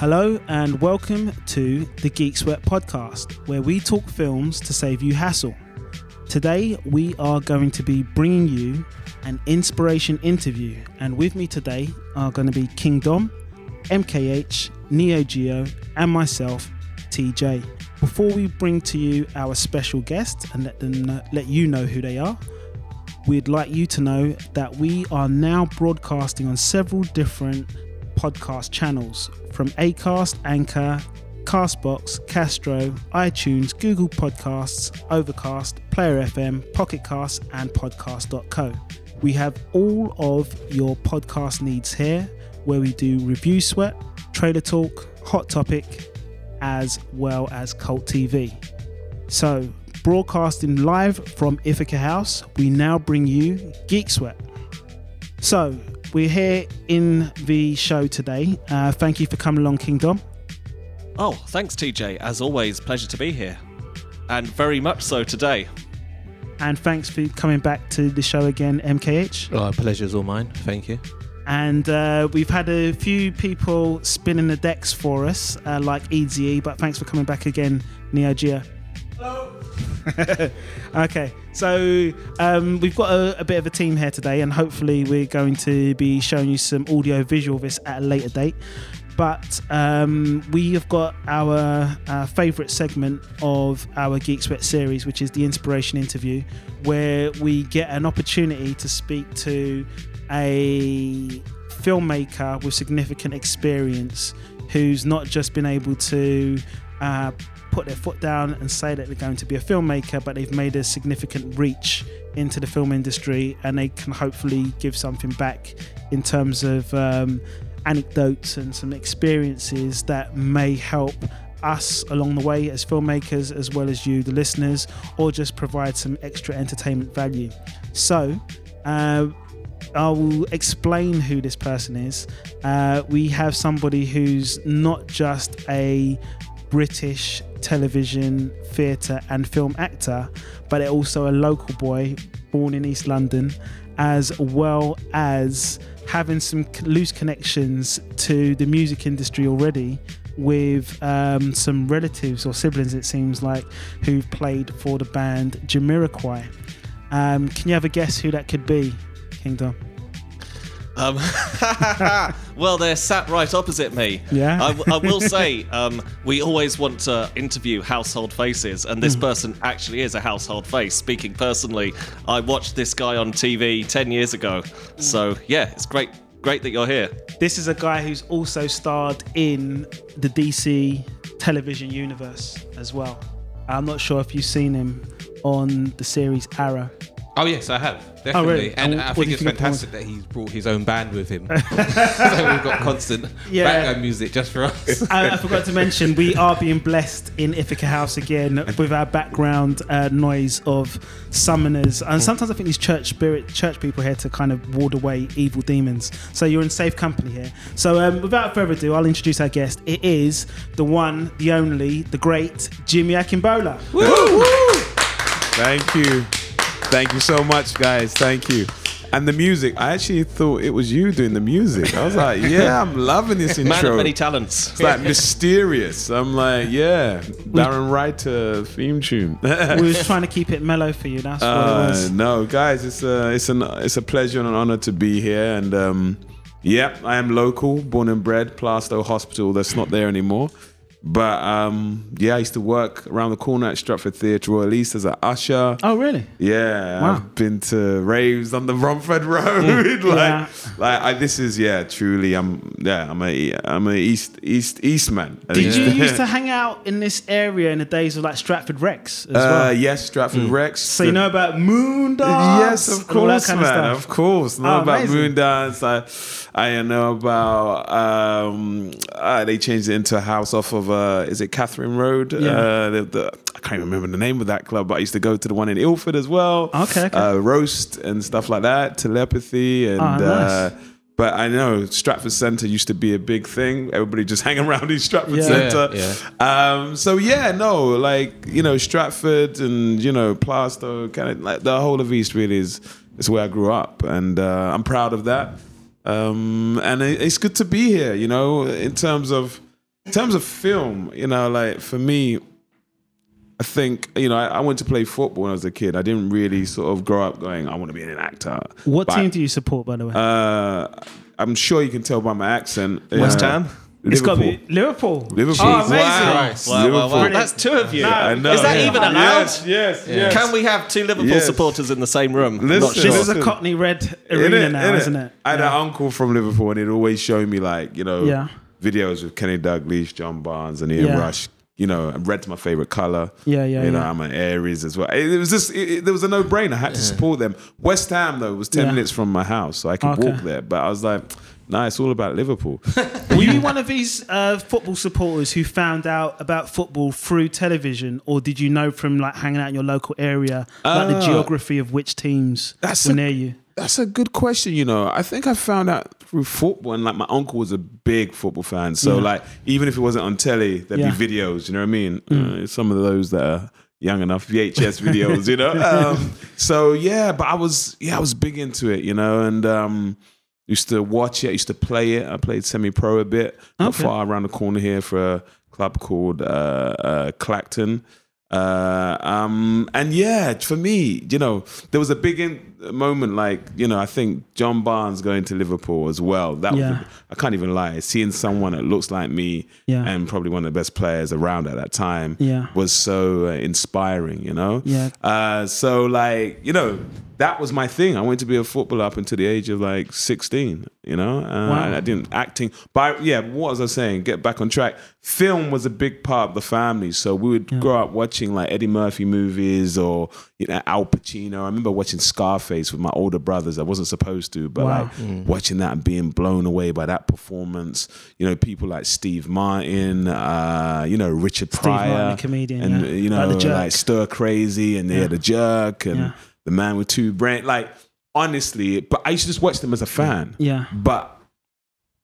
Hello and welcome to the Geek Sweat podcast, where we talk films to save you hassle. Today, we are going to be bringing you an inspiration interview, and with me today are going to be King Dom, MKH, Neo Geo, and myself, TJ. Before we bring to you our special guest and let them know, let you know who they are, we'd like you to know that we are now broadcasting on several different podcast channels from Acast, Anchor, Castbox, Castro, iTunes, Google Podcasts, Overcast, Player FM, Pocket Cast, and Podcast.co. We have all of your podcast needs here, where we do review sweat, trailer talk, hot topic, as well as cult TV. So, broadcasting live from Ithaca House, we now bring you Geek Sweat. So, we're here in the show today. Uh, thank you for coming along, Kingdom. Oh, thanks, TJ. As always, pleasure to be here. And very much so today. And thanks for coming back to the show again, MKH. Oh, pleasure's all mine. Thank you. And uh, we've had a few people spinning the decks for us, uh, like EZE, but thanks for coming back again, Neo Geo. Hello. okay, so um, we've got a, a, bit of a team here today, and hopefully, we're going to be showing you some audio visual of this at a later date. But um, we have got our, our favourite segment of our Geek Sweat series, which is the inspiration interview, where we get an opportunity to speak to a filmmaker with significant experience who's not just been able to uh, put their foot down and say that they're going to be a filmmaker, but they've made a significant reach into the film industry and they can hopefully give something back in terms of um, anecdotes and some experiences that may help us along the way as filmmakers as well as you the listeners or just provide some extra entertainment value so uh, I will explain who this person is. Uh, we have somebody who's not just a British television, theatre, and film actor, but also a local boy born in East London, as well as having some loose connections to the music industry already with um, some relatives or siblings, it seems like, who've played for the band Jamiroquai. Um, can you have a guess who that could be, Kingdom? Um, well, they're sat right opposite me. Yeah. I, I will say, um, we always want to interview household faces, and this mm. person actually is a household face. Speaking personally, I watched this guy on TV 10 years ago. So, yeah, it's great. Great that you're here. This is a guy who's also starred in the DC television universe as well. I'm not sure if you've seen him on the series Arrow. Oh yes, I have definitely, oh, really? and, and I think it's fantastic that he's brought his own band with him. so we've got constant yeah. background music just for us. I, I, forgot to mention we are being blessed in Ithaca House again with our background uh, noise of summoners, and sometimes I think these church spirit church people here to kind of ward away evil demons. So you're in safe company here. So um, without further ado, I'll introduce our guest. It is the one, the only, the great Jimmy Akingbola. Woo! Woo! Thank you. Thank you so much, guys. Thank you. And the music, I actually thought it was you doing the music. I was like, yeah, I'm loving this intro. Man of many talents. It's like mysterious. I'm like, yeah, Darren Writer theme tune. we was trying to keep it mellow for you. That's what uh, it was. No, guys, it's a it's an it's a pleasure and an honor to be here. And um, yeah, I am local, born and bred, Plaistow Hospital. That's not there anymore. But um, yeah, I used to work around the corner at Stratford Theatre Royal East as an usher. Oh, really? Yeah, wow. I've been to raves on the Romford Road. Mm. like, yeah. like I, this is yeah, truly. I'm yeah, I'm a I'm a East East Eastman. Did you used to hang out in this area in the days of like Stratford Rex as uh, well? Yes, Stratford mm. Rex. So you know about Moondance? Yes, of course, kind man. Of, of, course, know oh, about Moondance. I I know about. Um, uh, they changed it into a house off of uh, is it Catherine Road? Yeah. Uh, the, the, I can't remember the name of that club, but I used to go to the one in Ilford as well. Okay. okay. Uh, roast and stuff like that, telepathy and. Oh, nice. But I know Stratford Centre used to be a big thing. Everybody just hang around in Stratford yeah. Centre. Yeah, yeah. Um, so yeah, no, like you know Stratford and you know Plaistow, kind of like the whole of East really is is where I grew up, and uh, I'm proud of that. Um, and it, it's good to be here. You know, in terms of in terms of film, you know, like for me, I think you know I, I, went to play football when I was a kid. I didn't really sort of grow up going, I want to be an actor. What but, team do you support, by the way? Uh, I'm sure you can tell by my accent. West Ham. It's got to be Liverpool. Liverpool. Oh, amazing. Wow. Wow, Liverpool. Wow, wow. That's two of you. I know. Is that yeah. even allowed? Yes, yes, yes. Can we have two Liverpool yes. supporters in the same room? Listen, Not sure. This is a Cockney Red arena it, now, is isn't it? I had yeah. an uncle from Liverpool and he'd always show me like, you know, yeah. Videos with Kenny Dalglish, John Barnes and Ian yeah. Rush you know, red's my favorite color. Yeah, yeah. You know, yeah. I'm an Aries as well. It, it was just, it, it, there was a no brainer. I had to support them. West Ham though was ten yeah. minutes from my house, so I could okay. walk there. But I was like, nah, it's all about Liverpool. Were you one of these uh, football supporters who found out about football through television, or did you know from like hanging out in your local area, like uh, the geography of which teams were a, near you? That's a good question. You know, I think I found out through football, and like my uncle was a big football fan. So yeah. like, even if it wasn't on telly, there'd yeah. be videos. You know what I mean? Mm. Uh, some of those that are young enough VHS videos. you know. Um, so yeah, but I was yeah I was big into it. You know, and um, used to watch it. I used to play it. I played semi pro a bit. Not far around the corner here for a club called uh, uh, Clacton. Uh, um, and yeah, for me, you know, there was a big in- moment like, you know, I think John Barnes going to Liverpool as well. That yeah. was, I can't even lie. Seeing someone that looks like me yeah. and probably one of the best players around at that time yeah. was so uh, inspiring, you know? Yeah. Uh, so like, you know, that was my thing. I wanted to be a footballer up until the age of like 16, you know? Uh, wow. I didn't acting. But yeah, what was I saying? Get back on track. Film was a big part of the family. So we would yeah. grow up watching like Eddie Murphy movies or, you know, Al Pacino. I remember watching Scarface with my older brothers. I wasn't supposed to, but wow. like mm. watching that and being blown away by that performance. You know, people like Steve Martin, uh, you know, Richard Steve Pryor. Martin, comedian. And, yeah. you know, like, like Stir Crazy and yeah. yeah, The Jerk and the man with two brains. Like honestly, but I used to just watch them as a fan. Yeah. But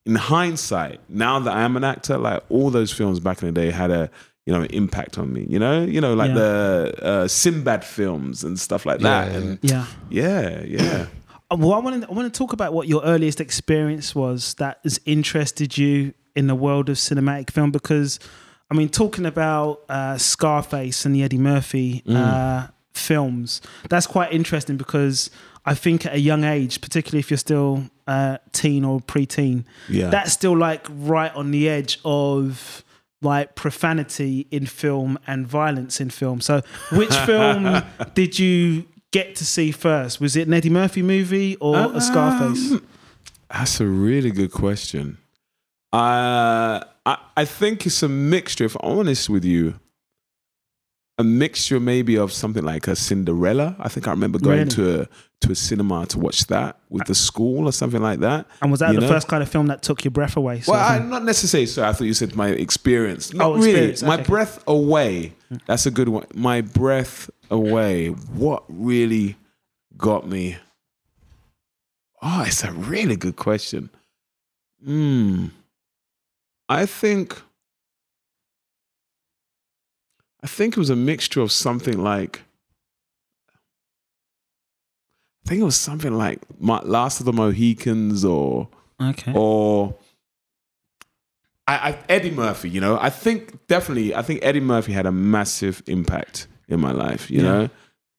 in hindsight, now that I am an actor, like all those films back in the day had a you know impact on me. You know, you know, like yeah. the uh, Sinbad films and stuff like that. Yeah, and yeah, yeah, yeah. Uh, well, I want to I want to talk about what your earliest experience was that has interested you in the world of cinematic film because. I mean, talking about uh, Scarface and the Eddie Murphy mm. uh, films. That's quite interesting because I think at a young age, particularly if you're still uh, teen or preteen, yeah. that's still like right on the edge of like profanity in film and violence in film. So, which film did you get to see first? Was it an Eddie Murphy movie or um, a Scarface? That's a really good question. Uh, I I think it's a mixture. If I'm honest with you, a mixture maybe of something like a Cinderella. I think I remember going really? to a to a cinema to watch that with the school or something like that. And was that the know? first kind of film that took your breath away? Well, I, not necessarily. So I thought you said my experience. Not oh, really. Experience. My okay. breath away. That's a good one. My breath away. What really got me? Oh, it's a really good question. Hmm. I think I think it was a mixture of something like I think it was something like Last of the Mohicans or okay or I, I, Eddie Murphy. You know, I think definitely I think Eddie Murphy had a massive impact in my life. You yeah. know,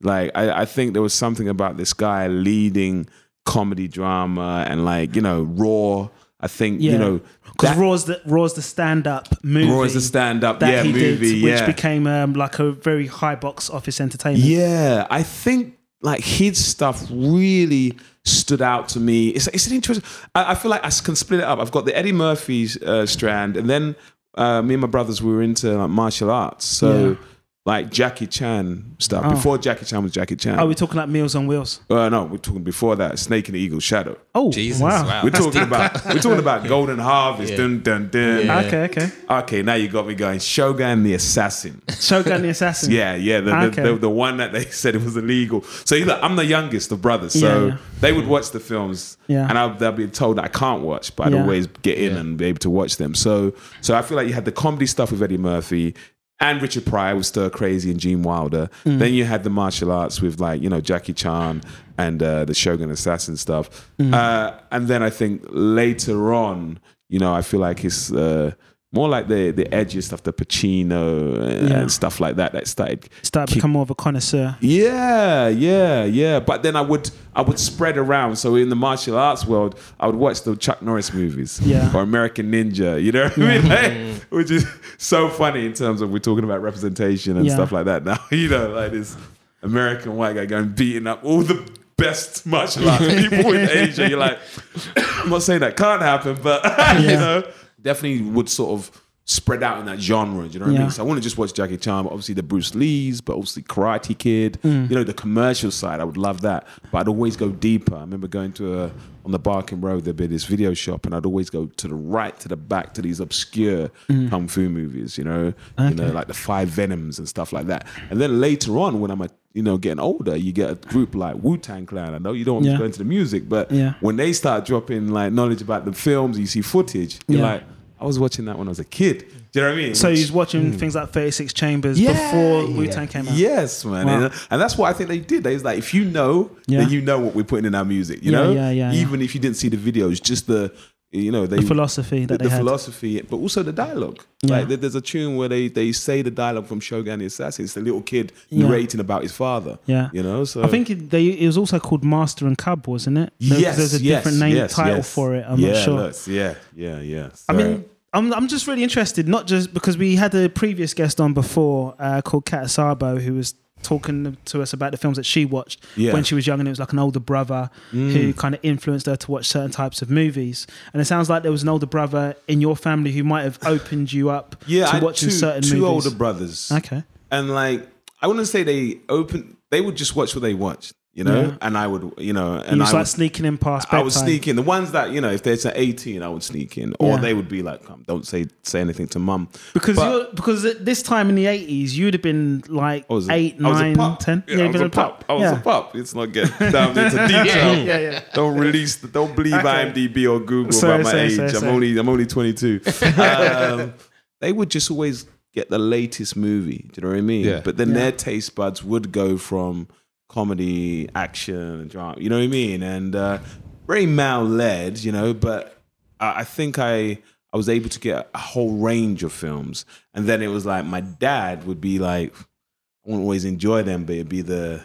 like I, I think there was something about this guy leading comedy drama and like you know raw. I think yeah. you know because Raw's the Raw's the stand up movie. Raw is the stand up, yeah, he movie, did, which became um, like a very high box office entertainment. Yeah, I think like his stuff really stood out to me. It's it's an interesting. I, I feel like I can split it up. I've got the Eddie Murphy's uh, strand, and then uh, me and my brothers we were into like, martial arts, so. Yeah like Jackie Chan stuff. Oh. Before Jackie Chan was Jackie Chan. Are we talking like Meals on Wheels? Uh, no, we're talking before that. Snake and the Eagle Shadow. Oh, Jesus! Wow. wow. We're talking about we're talking about Golden Harvest. Yeah. Dun dun dun. Yeah. Okay, okay. Okay, now you got me going. Shogun the Assassin. Shogun the Assassin. yeah, yeah. The, okay. the, the, the, one that they said it was illegal. So look, I'm the youngest of brothers, so yeah, they would watch the films, yeah. and i they'll be told that I can't watch, but I'd always get in and be able to watch them. So, so I feel like you had the comedy stuff with Eddie Murphy and Richard Pryor was Stir Crazy and Gene Wilder. Mm. Then you had the martial arts with like you know Jackie Chan and uh, the Shogun Assassin stuff. Mm. Uh, and then I think later on, you know, I feel like it's uh, more like the the edgy stuff, the Pacino and, yeah. and stuff like that. That started started become more of a connoisseur. Yeah, yeah, yeah. But then I would I would spread around. So in the martial arts world, I would watch the Chuck Norris movies, yeah, or American Ninja. You know what I mean? Like, which is so funny in terms of we're talking about representation and yeah. stuff like that. Now you know, like this American white guy going beating up all the best martial arts people in Asia. You're like, I'm not saying that can't happen, but you know definitely would sort of spread out in that genre. Do you know what yeah. I mean? So I want to just watch Jackie Chan, but obviously the Bruce Lees, but obviously Karate Kid. Mm. You know, the commercial side, I would love that. But I'd always go deeper. I remember going to a on the Barking Road, there'd be this video shop, and I'd always go to the right, to the back, to these obscure mm. kung fu movies. You know, okay. you know, like the Five Venoms and stuff like that. And then later on, when I'm a you know, getting older, you get a group like Wu Tang Clan. I know you don't want yeah. to go into the music, but yeah. when they start dropping like knowledge about the films, you see footage, you're yeah. like, I was watching that when I was a kid. Do you know what I mean? So he's watching mm. things like 36 Chambers yeah, before Wu Tang came out. Yes, man. Wow. And, and, that's what I think they did. They was like, if you know, yeah. then you know what we're putting in our music. You yeah, know, yeah, yeah, even if you didn't see the videos, just the you know they, the philosophy that the, the philosophy, but also the dialogue. Yeah. Like there's a tune where they they say the dialogue from Shogun the Assassin. It's the little kid narrating about his father. Yeah, you know. So I think it, they it was also called Master and Cub, wasn't it? Yes, there's a yes, different name yes, title yes. for it. I'm yeah, not sure. Yeah, yeah, yeah. So. I mean. I'm, I'm just really interested, not just because we had a previous guest on before uh, called Kat Sabo, who was talking to us about the films that she watched yeah. when she was young, and it was like an older brother mm. who kind of influenced her to watch certain types of movies. And it sounds like there was an older brother in your family who might have opened you up yeah, to watching two, certain two movies. older brothers. Okay, and like I wouldn't say they open; they would just watch what they watched you know, yeah. and I would, you know, and you was I like sneaking in past. I would sneak in the ones that you know, if they're eighteen, I would sneak in, or yeah. they would be like, Come, "Don't say say anything to mum," because but, because at this time in the eighties, you'd have been like eight, nine, ten. Yeah, yeah I was a pup. I was a pup. It's not getting down into detail. yeah, yeah. Don't release. The, don't believe okay. IMDb or Google sorry, about my age. I'm only I'm only twenty two. um, they would just always get the latest movie. Do you know what I mean? Yeah. But then their taste buds would go from comedy, action, drama. You know what I mean? And uh, very male led, you know. But I, I think I I was able to get a whole range of films. And then it was like my dad would be like, I won't always enjoy them, but it'd be the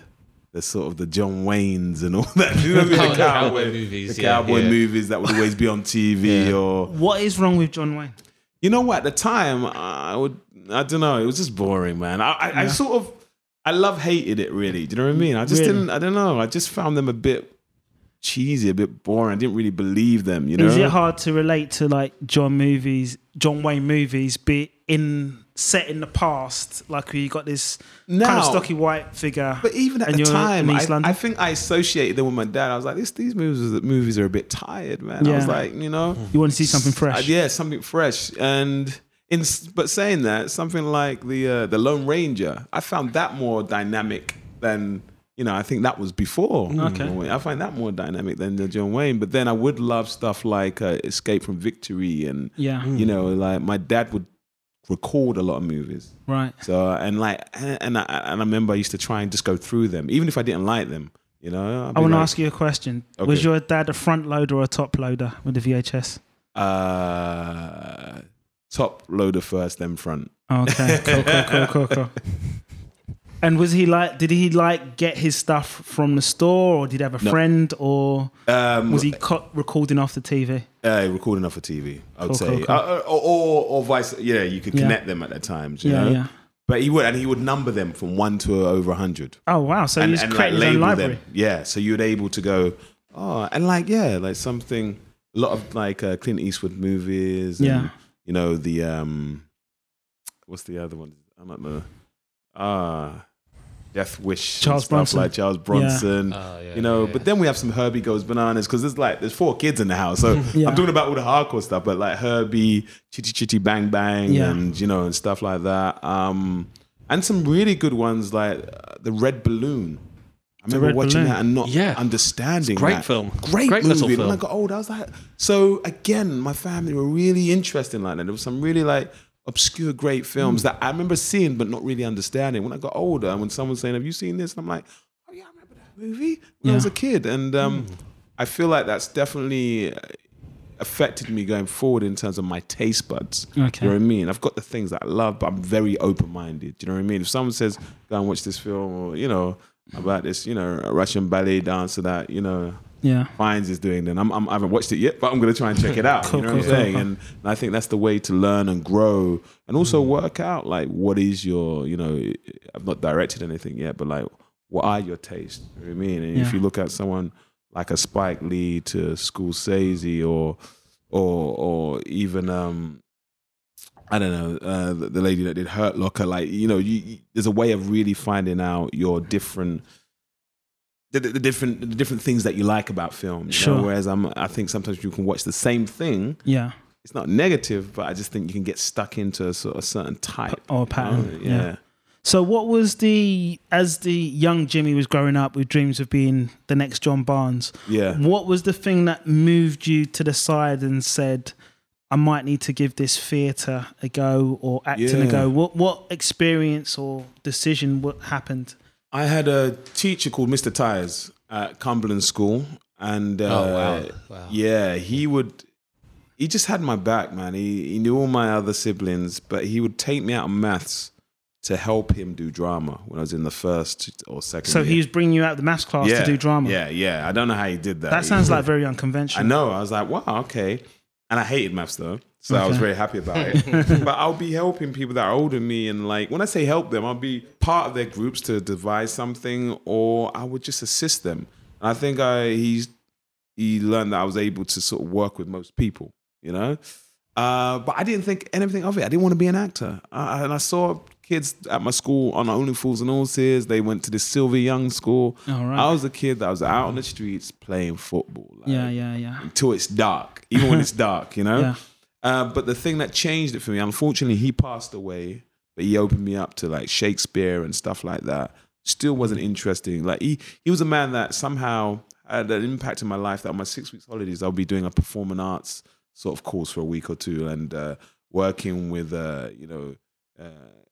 the sort of the John Waynes and all that. You know, the, cowboy, cowboy movies, the cowboy yeah. movies that would always be on TV. Yeah. Or what is wrong with John Wayne? You know what? At the time, I would. I don't know. It was just boring, man. I, I, I sort of I love hated it really. Do you know what I mean? I just really? didn't. I don't know. I just found them a bit cheesy, a bit boring. I didn't really believe them. You know, is it hard to relate to like John movies, John Wayne movies, be in set in the past, like you got this now, kind of stocky white figure. But even at the time, I, I, think I associated them with my dad. I was like, this, these movies, movies are a bit tired, man. Yeah. I was like, you know, you want to see something fresh. Uh, yeah, something fresh, and in, but saying that, something like the uh, the Lone Ranger, I found that more dynamic than you know. I think that was before. Okay. I find that more dynamic than the John Wayne. But then I would love stuff like uh, Escape from Victory, and yeah, you know, like my dad would record a lot of movies. Right. So and like and I, and I remember I used to try and just go through them, even if I didn't like them. You know. I want like, to ask you a question. Okay. Was your dad a front loader or a top loader with the VHS? Uh top loader first, then front. Okay, cool, cool, cool, cool, cool. And was he like? Did he like get his stuff from the store, or did he have a no. friend, or um, was he co- recording off the TV? Uh, recording off the TV, I would cool, say, cool, cool. Uh, or, or, or vice. Yeah, you could connect yeah. them at that time. yeah, know? yeah. But he would, and he would number them from one to over hundred. Oh wow! So he's creating like, his own library. Them. Yeah, so you'd able to go, oh, and like yeah, like something. A lot of like uh, Clint Eastwood movies. And, yeah you know the um, what's the other one? I don't know. Ah. Death Wish, Charles Bronson, like Charles Bronson, yeah. Oh, yeah, you know. Yeah, but then we have some Herbie Goes Bananas because there's like there's four kids in the house, so I'm talking about all the hardcore stuff. But like Herbie, Chitty Chitty Bang Bang, and you know and stuff like that. Um, and some really good ones like uh, the Red Balloon. I remember watching Balloon. that and not yeah. understanding. great that. film. Great, film. great movie. Film. When I got old, I was like, so again, my family were really interested in like that. There was some really like obscure great films mm. that I remember seeing but not really understanding. When I got older, and when someone's saying, "Have you seen this?" and I'm like, "Oh yeah, I remember that movie when yeah. I was a kid." And um, mm. I feel like that's definitely affected me going forward in terms of my taste buds. Okay. You know what I mean? I've got the things that I love, but I'm very open minded. You know what I mean? If someone says, go and watch this film or, you know, about this, you know, Russian ballet dancer that, you know, yeah. Fiennes is doing, then I'm, I'm, I have not watched it yet, but I'm going to try and check it out. cool, you know cool, what I'm saying? Cool. And, and, I think that's the way to learn and grow and also mm. work out like what is your, you know, I've not directed anything yet, but like what are your tastes? You know I mean? And yeah. if you look at someone like a Spike Lee to School Scorsese or or or even um I don't know uh, the, the, lady that did Hurt Locker. Like you know, you, you, there's a way of really finding out your different. The, the, the different the different things that you like about film. Sure. Know? Whereas I'm, I think sometimes you can watch the same thing. Yeah. It's not negative, but I just think you can get stuck into a sort of certain type or pattern. You know? yeah. yeah. So, what was the as the young Jimmy was growing up with dreams of being the next John Barnes? Yeah. What was the thing that moved you to the side and said, "I might need to give this theatre a go or acting yeah. a go"? What what experience or decision what happened? I had a teacher called Mr. Tyres at Cumberland School, and uh, oh wow. wow, yeah, he would. He just had my back, man. He he knew all my other siblings, but he would take me out of maths to help him do drama when I was in the first or second. So year. he was bringing you out of the maths class yeah, to do drama. Yeah, yeah. I don't know how he did that. That sounds like very unconventional. I know. I was like, wow, okay. And I hated maths though, so okay. I was very happy about it. but I'll be helping people that are older than me, and like when I say help them, I'll be part of their groups to devise something, or I would just assist them. And I think I he's he learned that I was able to sort of work with most people, you know. Uh, but I didn't think anything of it. I didn't want to be an actor. Uh, and I saw kids at my school on Only Fools and Horses. They went to the Sylvia Young school. I was a kid that was out on the streets playing football. Like, yeah, yeah, yeah. Until it's dark, even when it's dark, you know? Yeah. Uh, but the thing that changed it for me, unfortunately, he passed away, but he opened me up to like Shakespeare and stuff like that. Still wasn't interesting. Like he, he was a man that somehow had an impact in my life. That on my six weeks holidays, I'll be doing a performing arts sort of course for a week or two and uh, working with, uh, you know, uh,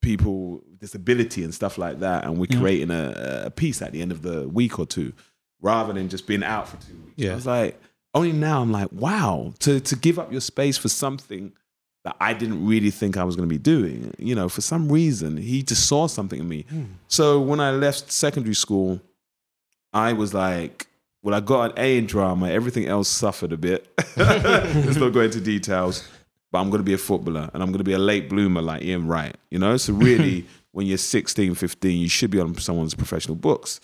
people with disability and stuff like that, and we're yeah. creating a, a, piece at the end of the week or two, rather than just being out for two weeks. Yeah. I was like, only now I'm like, wow, to to give up your space for something that I didn't really think I was going to be doing. You know, for some reason, he just saw something in me. Mm. So when I left secondary school, I was like, well, I got an A in drama. Everything else suffered a bit. Let's not go into details but I'm going to be a footballer and I'm going to be a late bloomer like Ian Wright, you know? So really, when you're 16, 15, you should be on someone's professional books.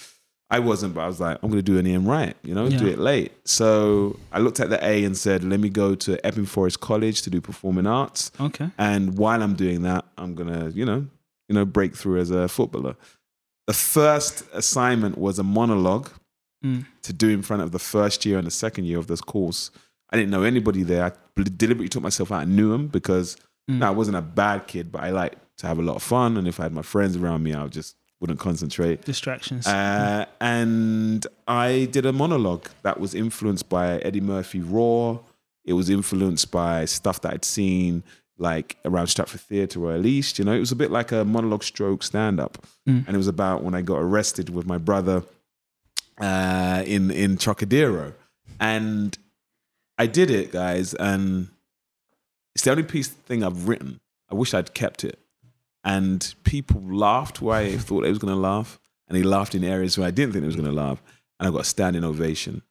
I wasn't, but I was like, I'm going to do an Ian Wright, you know, yeah. do it late. So I looked at the A and said, let me go to Epping Forest College to do performing arts. Okay. And while I'm doing that, I'm going to, you know, you know, break through as a footballer. The first assignment was a monologue mm. to do in front of the first year and the second year of this course. I didn't know anybody there. I deliberately took myself out and knew him because mm. no, I wasn't a bad kid, but I like to have a lot of fun. And if I had my friends around me, I just wouldn't concentrate. Distractions. Uh, and I did a monologue that was influenced by Eddie Murphy Raw. It was influenced by stuff that I'd seen like around Stratford Theatre or at least, you know, it was a bit like a monologue stroke stand up. Mm. And it was about when I got arrested with my brother uh, in, in Trocadero. And I did it, guys, and it's the only piece thing I've written. I wish I'd kept it. And people laughed where I thought they was gonna laugh, and they laughed in areas where I didn't think he was gonna laugh, and I got a standing ovation.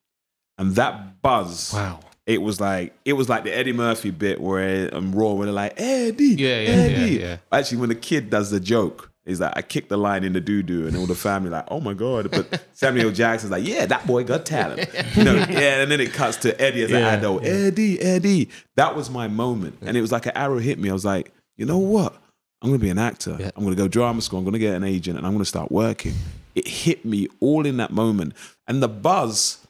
And that buzz, wow, it was like it was like the Eddie Murphy bit where I'm raw, where they're like Eddie, yeah, yeah, Eddie. Yeah, yeah. Actually, when the kid does the joke, He's like, I kicked the line in the doo doo, and all the family like, oh my god. But Samuel Jackson's like, yeah, that boy got talent. You know, yeah. And then it cuts to Eddie as yeah, an adult. Yeah. Eddie, Eddie. That was my moment, and it was like an arrow hit me. I was like, you know what? I'm gonna be an actor. Yeah. I'm gonna go drama school. I'm gonna get an agent, and I'm gonna start working. It hit me all in that moment, and the buzz.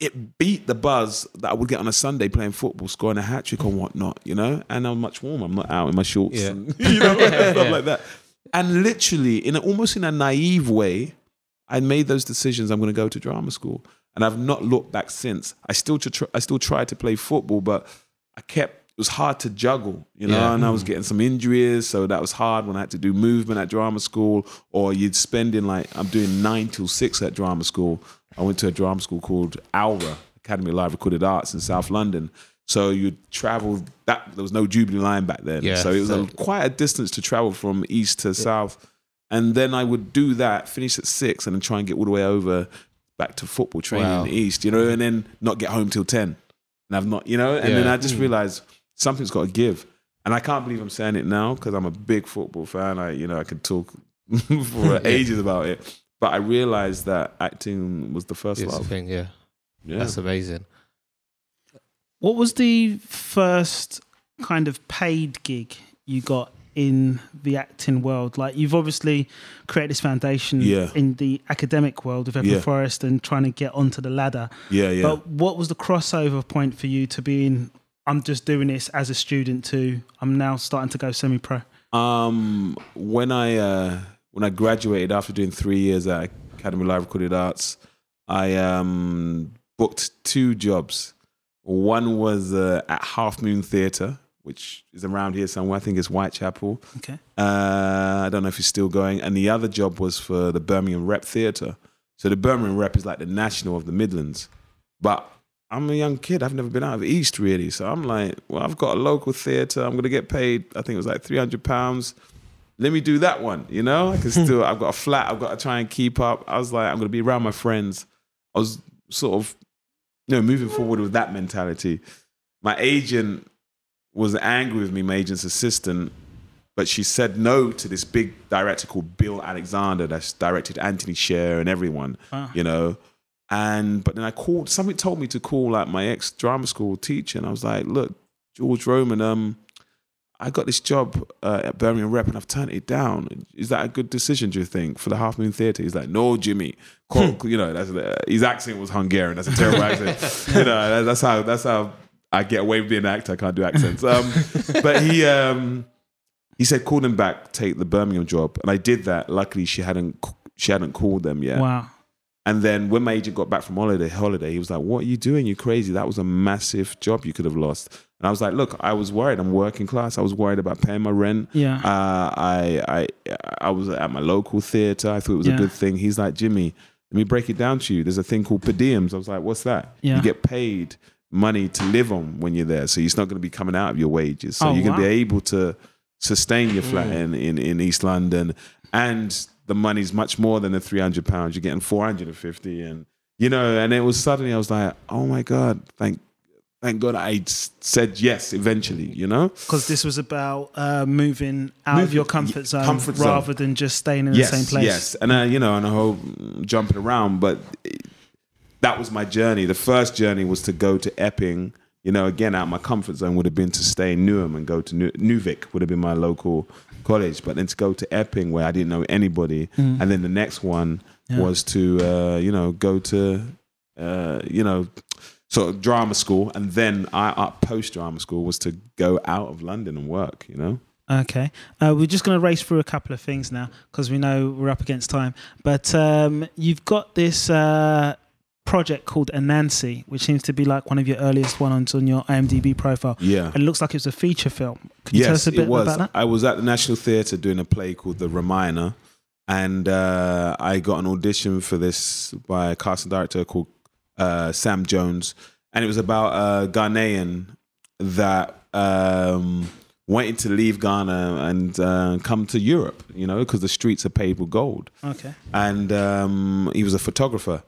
It beat the buzz that I would get on a Sunday playing football, scoring a hat trick or whatnot, you know. And I'm much warmer. I'm not out in my shorts, yeah. and, you know, stuff like that. And literally, in a, almost in a naive way, I made those decisions. I'm going to go to drama school, and I've not looked back since. I still tr- I still tried to play football, but I kept. It was hard to juggle, you know, yeah. and I was getting some injuries, so that was hard when I had to do movement at drama school, or you'd spend in like I'm doing nine till six at drama school. I went to a drama school called ALRA Academy of Live Recorded Arts in South London. So you'd travel that there was no Jubilee line back then. Yeah, so it was so. A, quite a distance to travel from east to yeah. south. And then I would do that, finish at six, and then try and get all the way over back to football training wow. in the east, you know, and then not get home till ten. And I've not, you know, and yeah. then I just mm. realized something's got to give. And I can't believe I'm saying it now because I'm a big football fan. I, you know, I could talk for ages about it. But I realized that acting was the first it's love. The thing, yeah. yeah. That's amazing. What was the first kind of paid gig you got in the acting world? Like you've obviously created this foundation yeah. in the academic world of Epping yeah. Forest and trying to get onto the ladder. Yeah, yeah. But what was the crossover point for you to being I'm just doing this as a student to I'm now starting to go semi pro? Um when I uh when I graduated after doing three years at Academy of Live Recorded Arts, I um booked two jobs one was uh, at Half Moon Theatre, which is around here somewhere. I think it's Whitechapel. Okay. Uh, I don't know if it's still going. And the other job was for the Birmingham Rep Theatre. So the Birmingham Rep is like the national of the Midlands. But I'm a young kid. I've never been out of East really. So I'm like, well, I've got a local theatre. I'm gonna get paid. I think it was like 300 pounds. Let me do that one. You know, I can still. I've got a flat. I've got to try and keep up. I was like, I'm gonna be around my friends. I was sort of no, moving forward with that mentality. My agent was angry with me, my agent's assistant, but she said no to this big director called Bill Alexander that's directed Antony Sher and everyone, ah. you know. And but then I called. Something told me to call like my ex drama school teacher, and I was like, "Look, George Roman, um, I got this job uh, at Birmingham Rep and I've turned it down. Is that a good decision, do you think, for the Half Moon Theatre? He's like, no, Jimmy. Call, hmm. you know, that's, uh, his accent was Hungarian. That's a terrible accent. You know, that's how that's how I get away with being an actor. I can't do accents. Um, but he um, he said, call them back, take the Birmingham job, and I did that. Luckily, she hadn't she hadn't called them yet. Wow. And then when my agent got back from holiday, holiday, he was like, "What are you doing? You crazy? That was a massive job you could have lost." And I was like, look, I was worried. I'm working class. I was worried about paying my rent. Yeah. Uh, I I I was at my local theater. I thought it was yeah. a good thing. He's like, Jimmy, let me break it down to you. There's a thing called per diems. I was like, what's that? Yeah. You get paid money to live on when you're there. So it's not going to be coming out of your wages. So oh, you're going to be able to sustain your flat mm. in, in, in East London. And the money's much more than the 300 pounds. You're getting 450 and you know, and it was suddenly I was like, oh my God, thank thank God I said yes eventually, you know? Because this was about uh, moving out moving, of your comfort zone comfort rather zone. than just staying in yes, the same place. Yes, and uh, you know, and a whole jumping around, but that was my journey. The first journey was to go to Epping. You know, again, out my comfort zone would have been to stay in Newham and go to New- Newvic would have been my local college, but then to go to Epping where I didn't know anybody, mm. and then the next one yeah. was to uh, you know go to uh, you know sort of drama school, and then I uh, post drama school was to go out of London and work. You know. Okay, uh, we're just going to race through a couple of things now because we know we're up against time. But um, you've got this uh, project called Anansi, which seems to be like one of your earliest ones on your IMDb profile. Yeah, it looks like it's a feature film. Can you yes, tell us a bit it was. about that? I was at the National Theatre doing a play called The Reminer, and uh, I got an audition for this by a casting director called uh, Sam Jones, and it was about a Ghanaian that um, wanted to leave Ghana and uh, come to Europe, you know, because the streets are paved with gold. Okay. And um, he was a photographer.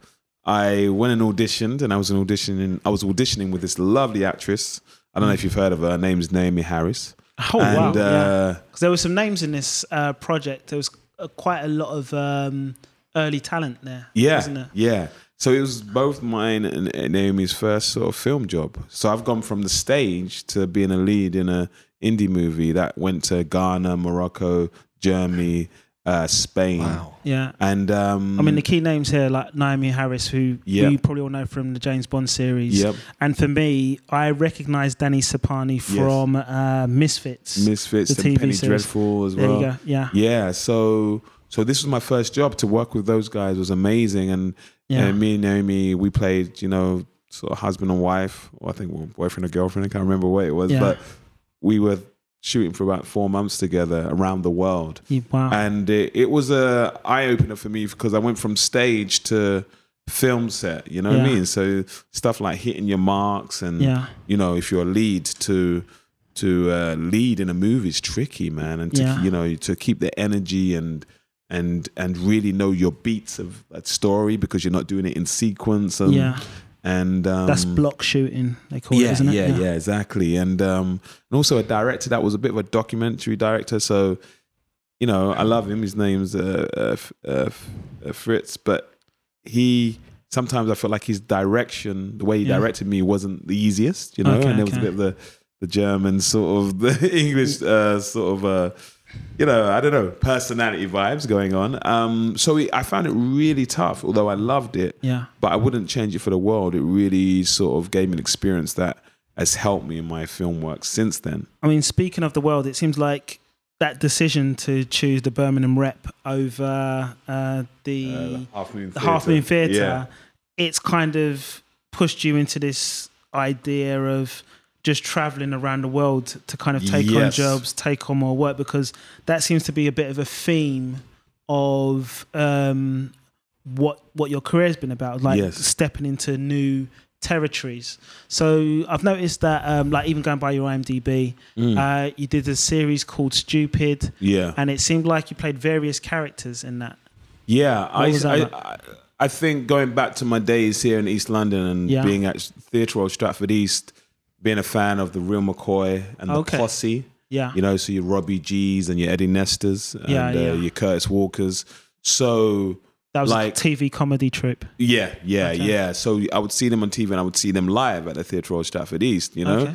I went and auditioned, and I was an auditioning. I was auditioning with this lovely actress. I don't know if you've heard of her. Her name is Naomie Harris. Oh and, wow! Uh, yeah. Because there were some names in this uh, project. There was uh, quite a lot of um, early talent there. Yeah, yeah. So it was both mine and Naomie's first sort of film job. So I've gone from the stage to being a lead in a indie movie that went to Ghana, Morocco, Germany, uh, Spain. Wow. Yeah. And um, I mean the key names here like Naomie Harris, who yep. you probably all know from the James Bond series. Yep. And for me, I recognise Danny Sapani from yes. uh, Misfits. Misfits the and TV Penny series. Dreadful as well. There you go. Yeah. Yeah. So so this was my first job to work with those guys was amazing and yeah. And me and Naomie, we played, you know, sort of husband and wife, or I think well, boyfriend and girlfriend. I can't remember what it was, yeah. but we were shooting for about four months together around the world. Wow. And it, it was a eye opener for me because I went from stage to film set. You know yeah. what I mean? So stuff like hitting your marks and yeah. you know if you're a lead to to uh, lead in a movie is tricky, man, and to, yeah. you know to keep the energy and and and really know your beats of that story because you're not doing it in sequence. And, yeah. And um, that's block shooting, they call yeah, it, isn't it? Yeah, yeah, yeah, exactly. And um, and also a director that was a bit of a documentary director. So, you know, I love him. His name's uh, uh, uh, uh Fritz, but he sometimes I feel like his direction, the way he yeah. directed me, wasn't the easiest. You know, okay, and there was a bit of the the German sort of the English uh, sort of uh, you know I don't know personality vibes going on. Um, so I found it really tough, although I loved it. Yeah, but I wouldn't change it for the world. It really sort of gave me an experience that has helped me in my film work since then. I mean, speaking of the world, it seems like that decision to choose the Birmingham rep over uh, the, uh, Half Moon the Half Moon Theatre, yeah. it's kind of pushed you into this idea of just traveling around the world to kind of take yes. on jobs, take on more work, because that seems to be a bit of a theme of um, what what your career has been about, like yes. stepping into new territories. So I've noticed that, um, like even going by your IMDb, mm. uh, you did a series called Stupid, yeah, and it seemed like you played various characters in that. Yeah, I, I, I, think going back to my days here in East London and yeah. being at Theatre Royal Stratford East being a fan of the Real McCoy and the okay. Posse. Yeah. You know, so your Robbie Gee's and your Eddie Nestors and yeah, yeah. Uh, your Curtis Walkers. So that was like a TV comedy trip. Yeah, yeah, okay. yeah. So I would see them on TV and I would see them live at the Theatre Royal Stratford East, you know? Okay.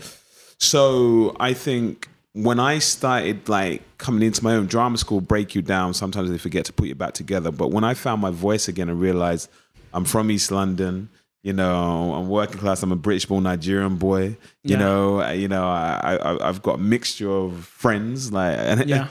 So I think when I started like coming into my own drama school, break you down, sometimes they forget to put you back together. But when I found my voice again and realized I'm from East London, you know, I'm working class. I'm a British born Nigerian boy. You yeah. know, you know, I, I I've got a mixture of friends. Like, yeah.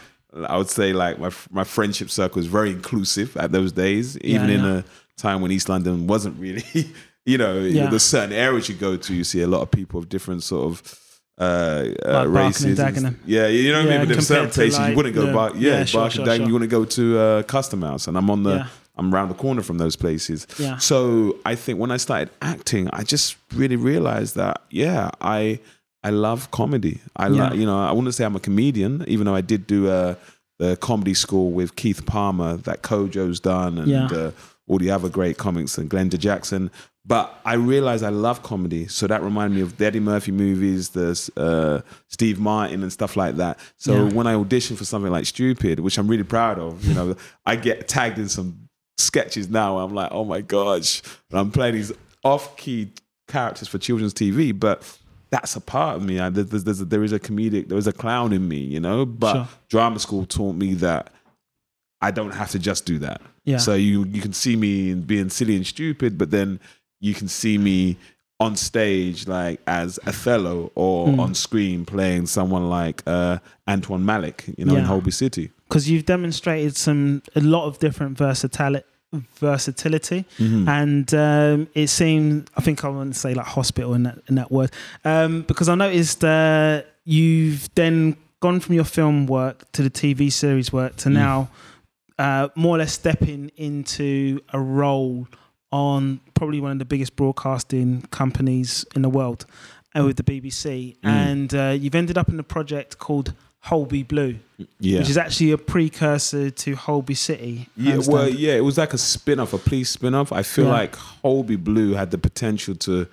I would say like my my friendship circle is very inclusive at those days, even yeah, in a time when East London wasn't really. you know, yeah. there's certain areas you go to, you see a lot of people of different sort of uh, uh, races. And, yeah, you know what I mean. But there's certain places like, you wouldn't go. Bar- yeah, yeah sure, sure, sure. you wouldn't go to uh, Custom House, and I'm on the I'm around the corner from those places. Yeah. So I think when I started acting, I just really realized that yeah, I I love comedy. I yeah. you know I wouldn't say I'm a comedian, even though I did do a uh, the comedy school with Keith Palmer that Kojo's done and yeah. uh, all the other great comics and Glenda Jackson. But I realized I love comedy, so that reminded me of the Eddie Murphy movies, the uh, Steve Martin and stuff like that. So yeah. when I auditioned for something like Stupid, which I'm really proud of, you know, I get tagged in some sketches now. I'm like, oh my gosh, and I'm playing these off-key characters for children's TV, but that's a part of me. I, there's, there's a, there is a comedic, there is a clown in me, you know. But sure. drama school taught me that I don't have to just do that. Yeah. So you you can see me being silly and stupid, but then you can see me on stage like as Othello or mm. on screen playing someone like uh, Antoine Malick, you know, yeah. in Holby City because you've demonstrated some a lot of different versatility versatility mm-hmm. and um, it seemed i think i want to say like hospital in that in that word um, because i noticed uh, you've then gone from your film work to the tv series work to mm. now uh, more or less stepping into a role on probably one of the biggest broadcasting companies in the world uh, with the bbc mm. and uh, you've ended up in a project called Holby Blue, yeah. which is actually a precursor to Holby City. Yeah, well, yeah, it was like a spin-off, a police spin-off. I feel yeah. like Holby Blue had the potential to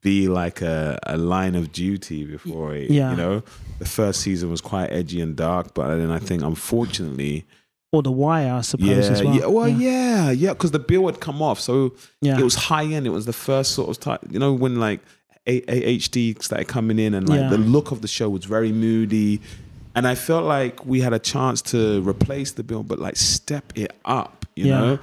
be like a, a line of duty before it. Yeah. You know, the first season was quite edgy and dark, but then I think unfortunately. Or the wire, I suppose, yeah, as well. Yeah, well, yeah, yeah, because the bill had come off, so yeah. it was high end. It was the first sort of time, you know, when like AHD started coming in, and like yeah. the look of the show was very moody and I felt like we had a chance to replace the bill, but like step it up, you yeah. know.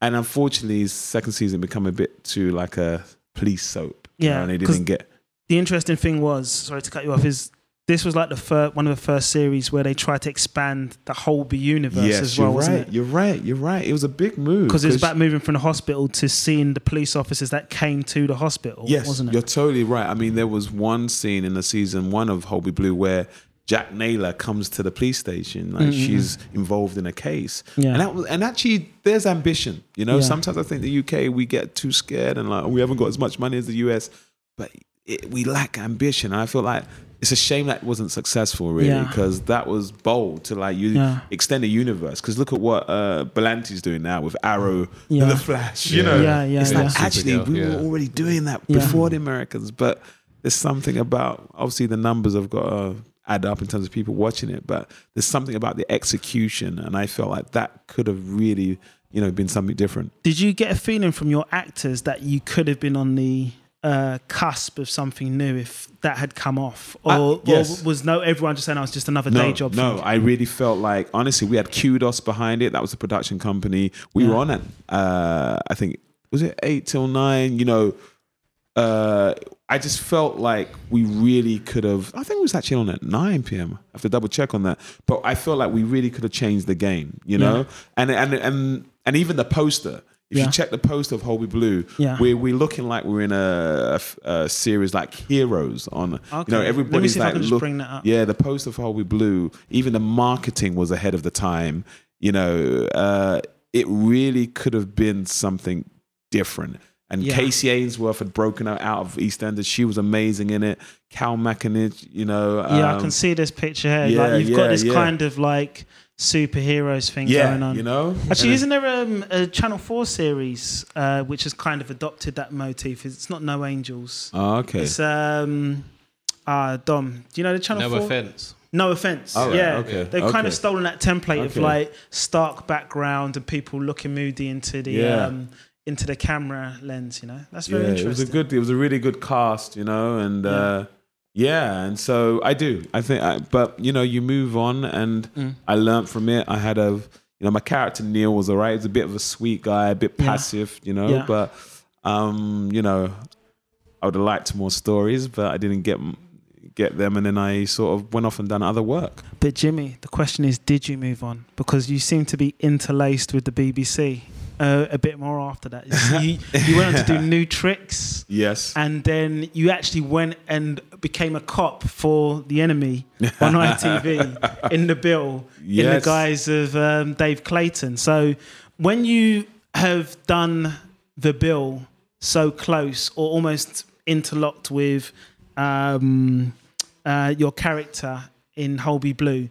And unfortunately, second season become a bit too like a police soap. Yeah, you know, and they didn't get. The interesting thing was, sorry to cut you off, is this was like the first one of the first series where they tried to expand the whole universe yes, as well. You're right. You're right. You're right. It was a big move because it was about moving from the hospital to seeing the police officers that came to the hospital. Yes, wasn't it? You're totally right. I mean, there was one scene in the season one of Holby Blue where Jac Naylor comes to the police station, like mm-hmm. she's involved in a case, yeah. and that, and actually there's ambition. You know, yeah. sometimes I think the UK we get too scared and like we haven't got as much money as the US, but it, we lack ambition. And I feel like it's a shame that wasn't successful really because yeah. that was bold to like you yeah. extend the universe because look at what uh Berlanti's doing now with Arrow yeah. and the Flash you know yeah yeah, it's like actually we were already doing that before the Americans but there's something about obviously the numbers have got to add up in terms of people watching it but there's something about the execution and I felt like that could have really you know been something different did you get a feeling from your actors that you could have been on the uh, cusp of something new if that had come off, or, uh, yes. or was no everyone just saying oh, I was just another no, day job? No, I really felt like honestly we had Kudos behind it. That was the production company. We yeah. were on it. uh, I think was it eight till nine. You know, uh, I just felt like we really could have. I think it was actually on at nine p.m. I have to double check on that, but I felt like we really could have changed the game. You know, yeah. and and and and even the poster if yeah. you check the post of Holby Blue, yeah. we're, we're looking like we're in a, a, a series like Heroes on, okay. you know, everybody's like, look, yeah, the poster of Holby Blue, even the marketing was ahead of the time, you know, uh, it really could have been something different. And yeah. Kacey Ainsworth had broken out, out of EastEnders. She was amazing in it. Cal MacAninch, you know. Um, yeah, I can um, see this picture here. Yeah, like you've yeah, got this kind of like superheroes thing yeah, going on. You know, actually, isn't there um, a Channel Four series uh, which has kind of adopted that motif? It's not No Angels. Oh, okay. It's um, uh, Dom. Do you know the Channel no 4? offense. No Offence. Oh, yeah, okay. they've okay. kind of stolen that template okay. of like stark background and people looking moody into the yeah. um, into the camera lens. You know, that's very yeah, interesting. It was a good. It was a really good cast. You know, and. Yeah. Uh, yeah, and so I do. I think, I, but you know, you move on, and mm. I learned from it. I had a, you know, my character Neil was alright. He's a bit of a sweet guy, a bit passive, yeah. you know. Yeah. But, um, you know, I would have liked more stories, but I didn't get get them, and then I sort of went off and done other work. But Jimmy, the question is, did you move on? Because you seem to be interlaced with the BBC uh, a bit more after that. You, you, went on to do new tricks. Yes. And then you actually went and became a cop for the enemy on ITV in the bill yes. in the guise of um, Dave Clayton. So when you have done the bill so close or almost interlocked with um, uh, your character in Holby Blue,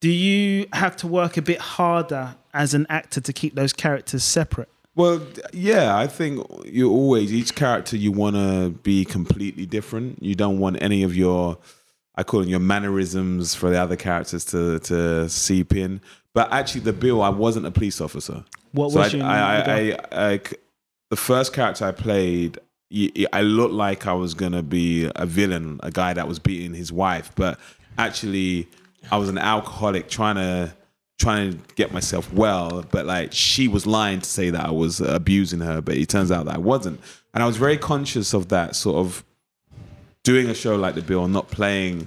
do you have to work a bit harder as an actor to keep those characters separate? Well, yeah, I think you always each character you want to be completely different. You don't want any of your, I call them your mannerisms for the other characters to to seep in. But actually, the bill, I wasn't a police officer. What so was I, your I, I, I, the first character I played, I looked like I was gonna be a villain, a guy that was beating his wife, but actually, I was an alcoholic trying to trying to get myself well, but like she was lying to say that I was abusing her, but it turns out that I wasn't. And I was very conscious of that sort of doing a show like The Bill, not playing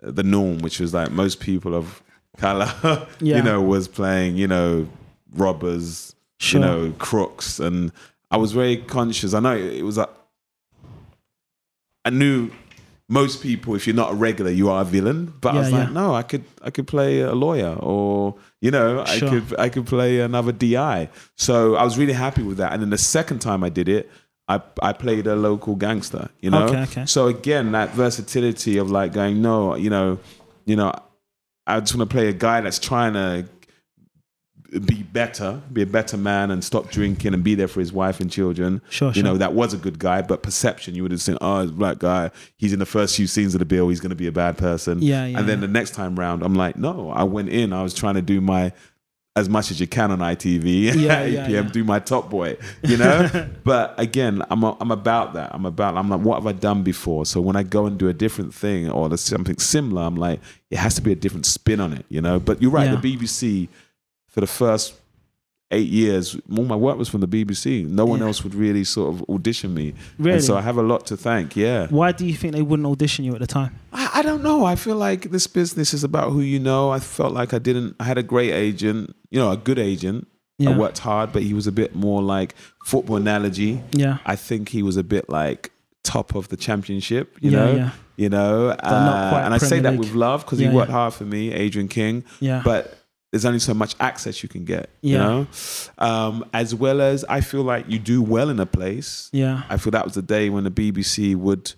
the norm, which was like most people of color, yeah. you know, was playing, you know, robbers, sure. you know, crooks. And I was very conscious. I know it was like, I knew most people, if you're not a regular, you are a villain. But yeah, I was like, no, I could I could play a lawyer, or you know, sure. I could I could play another DI. So I was really happy with that. And then the second time I did it, I I played a local gangster. You know, okay, okay. so again, that versatility of like going, no, you know, you know, I just want to play a guy that's trying to be better, be a better man, and stop drinking and be there for his wife and children. Sure, you sure. know that was a good guy, but perception you would have seen, oh, black guy. He's in the first few scenes of the bill. He's going to be a bad person. Yeah, yeah. And then yeah. the next time round, I'm like, no. I went in. I was trying to do my as much as you can on ITV yeah, 8 yeah. Yeah. Do my top boy, you know. but again, I'm a, I'm about that. I'm about. I'm like, what have I done before? So when I go and do a different thing or there's something similar, I'm like, it has to be a different spin on it, you know. But you're right. The BBC for the first eight years, all my work was from the BBC. No one yeah. else would really sort of audition me. Really? And so I have a lot to thank. Yeah. Why do you think they wouldn't audition you at the time? I, I, don't know. I feel like this business is about who you know. I felt like I didn't. I had a great agent. You know, a good agent. Yeah. I worked hard, but he was a bit more like football analogy. Yeah. I think he was a bit like top of the championship. You yeah, know. Yeah. you know. Uh, and I say that with love because he worked hard for me, Adrian King. Yeah. But there's only so much access you can get, yeah. you know. Um, as well as I feel like you do well in a place. Yeah. I feel that was the day when the BBC would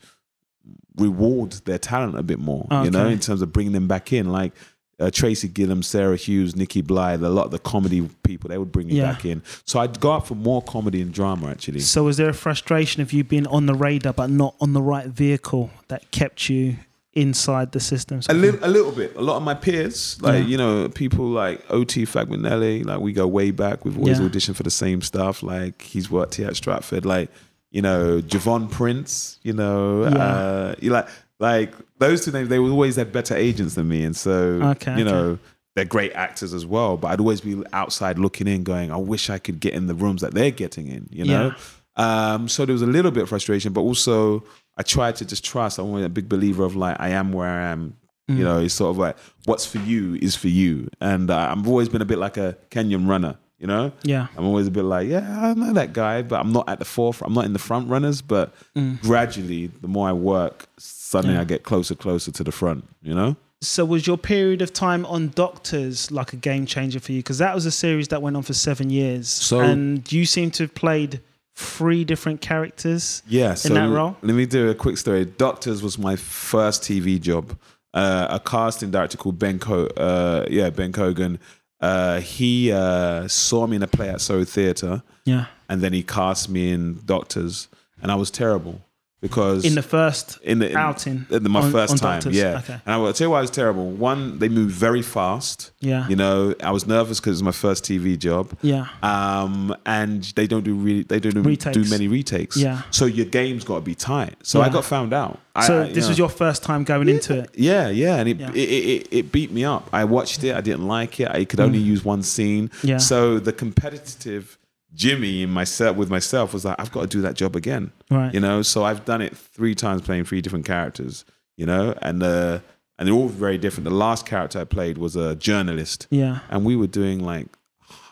reward their talent a bit more, okay. you know, in terms of bringing them back in. Like uh, Tracy Gillam, Sarah Hughes, Nikki Blythe, a lot of the comedy people, they would bring me yeah. back in. So I'd go out for more comedy and drama actually. So was there a frustration of you being on the radar but not on the right vehicle that kept you inside the system? A little, a little bit. A lot of my peers, like yeah. you know, people like OT Fagbenle, like we go way back. We've always yeah. auditioned for the same stuff. Like he's worked here at Stratford. Like you know, Javone Prince. You know, yeah. uh, you like like those two names. They were always had better agents than me, and so okay, you know. Okay. They're great actors as well, but I'd always be outside looking in, going, "I wish I could get in the rooms that they're getting in." You know, um, so there was a little bit of frustration, but also I try to just trust. I'm a big believer of like I am where I am. Mm. You know, it's sort of like what's for you is for you, and uh, I've always been a bit like a Kenyan runner. You know, yeah, I'm always a bit like, yeah, I know that guy, but I'm not at the forefront. I'm not in the front runners, but mm. gradually, the more I work, suddenly yeah. I get closer, closer to the front. You know. So was your period of time on Doctors like a game changer for you? Because that was a series that went on for seven years, so, and you seem to have played three different characters yeah, so in that role? Let me do a quick story. Doctors was my first TV job. Uh, a casting director called Ben Co- uh, yeah, Ben Cogan. Uh, he uh, saw me in a play at Soho Theatre. Yeah. And then he cast me in Doctors. And I was terrible because in the first in the in, outing, in the, my on, first on time, doctors. yeah. Okay. And I will tell you why it was terrible. One, they moved very fast. Yeah, you know, I was nervous because it was my first TV job. Yeah, um, and they don't do really, they don't do, do many retakes. Yeah, so your game's got to be tight. So yeah. I got found out. So I, this know, was your first time going yeah, into it. Yeah, yeah, and it, yeah. It, it, it, beat me up. I watched it. I didn't like it. I could only mm. use one scene. Yeah. So the competitive Jimmy and myself with myself was like, I've got to do that job again. Right. You know, so I've done it three times playing three different characters, you know, and uh and they're all very different. The last character I played was a journalist. Yeah. And we were doing like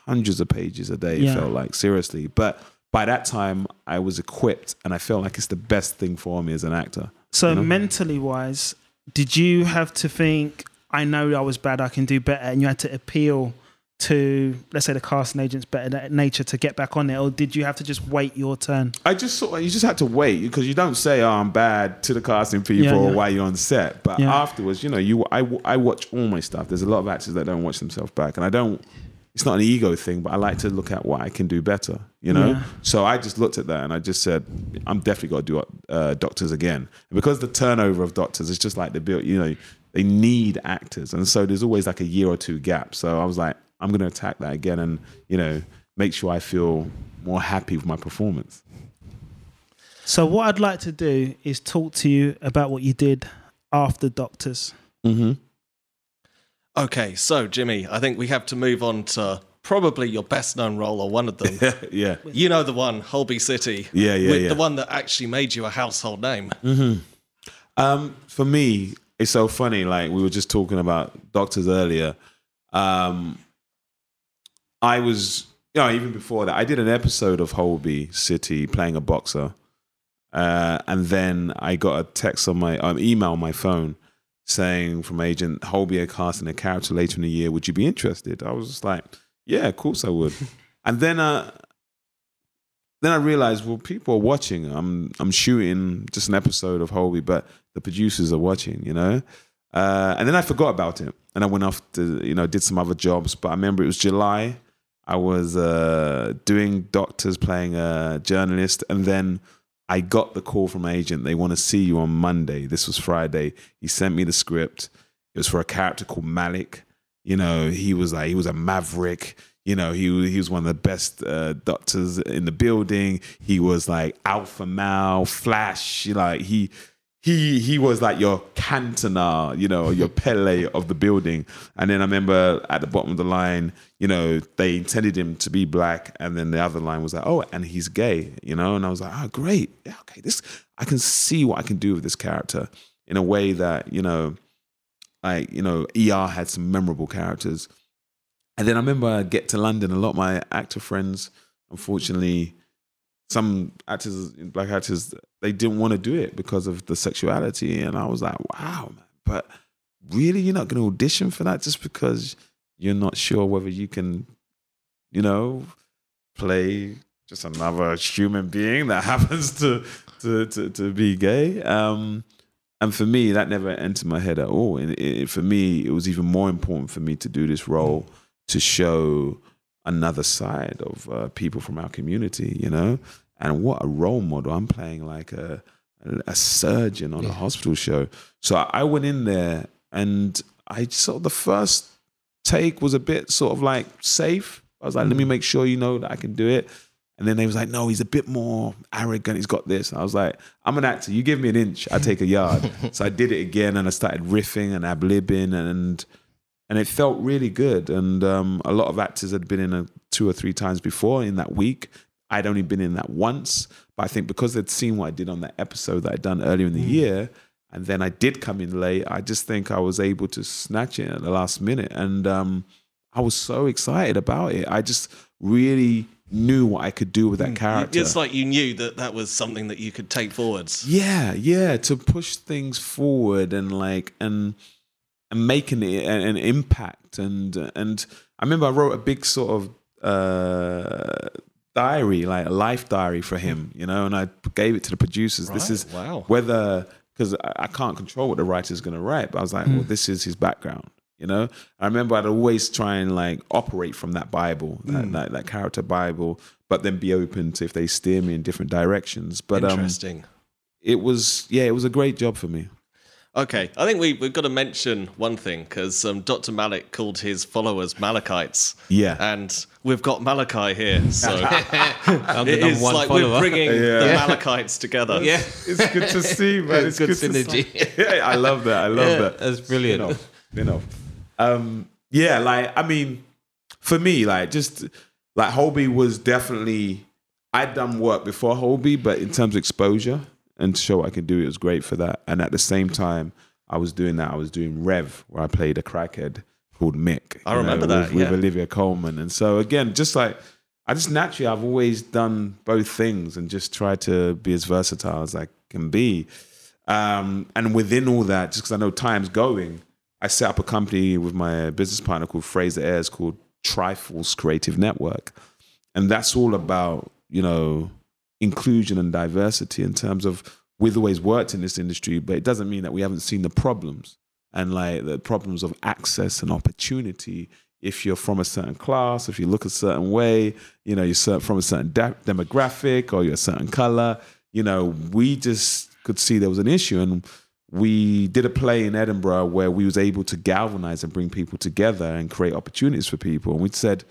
hundreds of pages a day, yeah. felt like, seriously. But by that time I was equipped and I felt like it's the best thing for me as an actor. So you know? mentally wise, did you have to think, I know I was bad, I can do better, and you had to appeal to let's say the casting agent's better nature to get back on it or did you have to just wait your turn? I just sort of, you just had to wait because you don't say oh i'm bad to the casting people yeah, yeah. while you're on set but yeah. afterwards you know you I, I watch all my stuff. There's a lot of actors that don't watch themselves back and i don't it's not an ego thing but i like to look at what i can do better you know? So i just looked at that and i just said i'm definitely got to do uh, doctors again. And because the turnover of doctors is just like the build you know they need actors and so there's always like a year or two gap. So i was like I'm going to attack that again and, you know, make sure I feel more happy with my performance. So, what I'd like to do is talk to you about what you did after Doctors. Mm-hmm. Okay, so Jimmy, I think we have to move on to probably your best known role or one of them. yeah. You know the one, Holby City. Yeah, yeah, yeah. The one that actually made you a household name. Mm-hmm. Um, for me, it's so funny. Like we were just talking about doctors earlier. Um, I was, you know, even before that, I did an episode of Holby City playing a boxer. Uh, and then I got a text on my um, email on my phone saying from agent Holby are casting a character later in the year. Would you be interested? I was just like, yeah, of course I would. and then, uh, then I realized, well, people are watching. I'm I'm shooting just an episode of Holby, but the producers are watching, you know. Uh, and then I forgot about it, and I went off to you know did some other jobs. But I remember it was July, I was uh, doing doctors, playing a journalist, and then I got the call from agent. They want to see you on Monday. This was Friday. He sent me the script. It was for a character called Malick. You know, he was like he was a maverick. You know, he he was one of the best uh, doctors in the building. He was like alpha male, flash. Like he he he was like your Cantona, you know, your Pele of the building. And then I remember at the bottom of the line, you know, they intended him to be black, and then the other line was like, oh, and he's gay, you know. And I was like, oh, great, yeah, okay, this I can see what I can do with this character in a way that you know, like you know, ER had some memorable characters. And then I remember I get to London, a lot of my actor friends, unfortunately, some actors, black actors, they didn't want to do it because of the sexuality, and I was like, wow, man. But really, you're not going to audition for that just because you're not sure whether you can, you know, play just another human being that happens to to to, to be gay. Um, and for me, that never entered my head at all. And it, for me, it was even more important for me to do this role to show another side of uh, people from our community, you know. And what a role model! I'm playing like a a surgeon on yeah. a hospital show. So I went in there, and I of the first take was a bit sort of like safe. I was like, let me mm. make sure you know that I can do it. And then they was like, no, he's a bit more arrogant. He's got this. And I was like, I'm an actor. You give me an inch, I take a yard. so I did it again, and I started riffing and ab libbing, and and it felt really good. And um, a lot of actors had been in a two or three times before in that week. I'd only been in that once, but I think because they'd seen what I did on that episode that I'd done earlier in the mm. year, and then I did come in late, I just think I was able to snatch it at the last minute, and um, I was so excited about it. I just really knew what I could do with that mm. character. It's like you knew that that was something that you could take forwards. Yeah, yeah, to push things forward and like and and making it an impact and and I remember I wrote a big sort of uh diary, like a life diary for him, you know, and I gave it to the producers. Right. This is wow. whether because I, can't control what the writer's going to write, but I was like, mm. well, this is his background, you know. I remember I'd always try and like operate from that Bible, mm. that, that, that character Bible, but then be open to if they steer me in different directions. But um, interesting. Um, it was yeah, it was a great job for me. Okay, I think we, we've got to mention one thing because um, Dr. Malick called his followers Malachites. Yeah. And we've got Malachi here. So it is like follower. we're bringing yeah. the Malachites together. Yeah. It's good to see, man. It's, good, good synergy. yeah, I love that. I love yeah, that. That's brilliant. You know, you know. Um, yeah, like, I mean, for me, like, just like Holby was definitely, I'd done work before Holby, but in terms of exposure, and to show what I can do, it was great for that. And at the same time, I was doing that. I was doing Rev, where I played a crackhead called Mick. I remember know, that with, yeah. with Olivia Colman. And so again, just like I just naturally, I've always done both things and just tried to be as versatile as I can be. Um, and within all that, just because I know time's going, I set up a company with my business partner called Fraser Ayres called Triforce Creative Network. And that's all about, you know, inclusion and diversity in terms of we've always worked in this industry, but it doesn't mean that we haven't seen the problems and like the problems of access and opportunity. If you're from a certain class, if you look a certain way, you know, you're from a certain de- demographic or you're a certain color, you know, we just could see there was an issue. And we did a play in Edinburgh where we was able to galvanize and bring people together and create opportunities for people. And we said,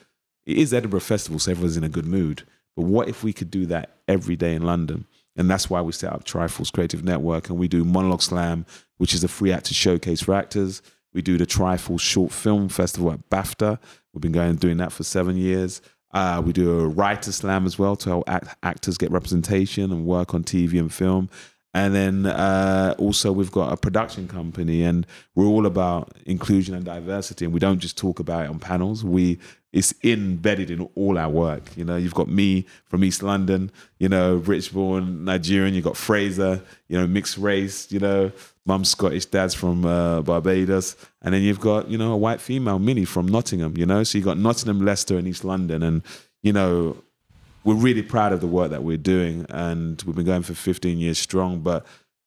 it is Edinburgh Festival, so everyone's in a good mood. But what if we could do that every day in London? And that's why we set up Triforce Creative Network and we do Monologue Slam, which is a free actor showcase for actors. We do the Triforce Short Film Festival at BAFTA. We've been going and doing that for seven years. Uh, we do a writer slam as well to help act- actors get representation and work on TV and film. And then uh, also we've got a production company, and we're all about inclusion and diversity. And we don't just talk about it on panels. We it's embedded in all our work. You know, you've got me from East London, you know, rich born Nigerian. You've got Fraser, you know, mixed race. You know, mum's Scottish, dad's from uh, Barbados, and then you've got you know a white female, Minnie from Nottingham. You know, so you have got Nottingham, Leicester, and East London, and you know we're really proud of the work that we're doing, and we've been going for 15 years strong. But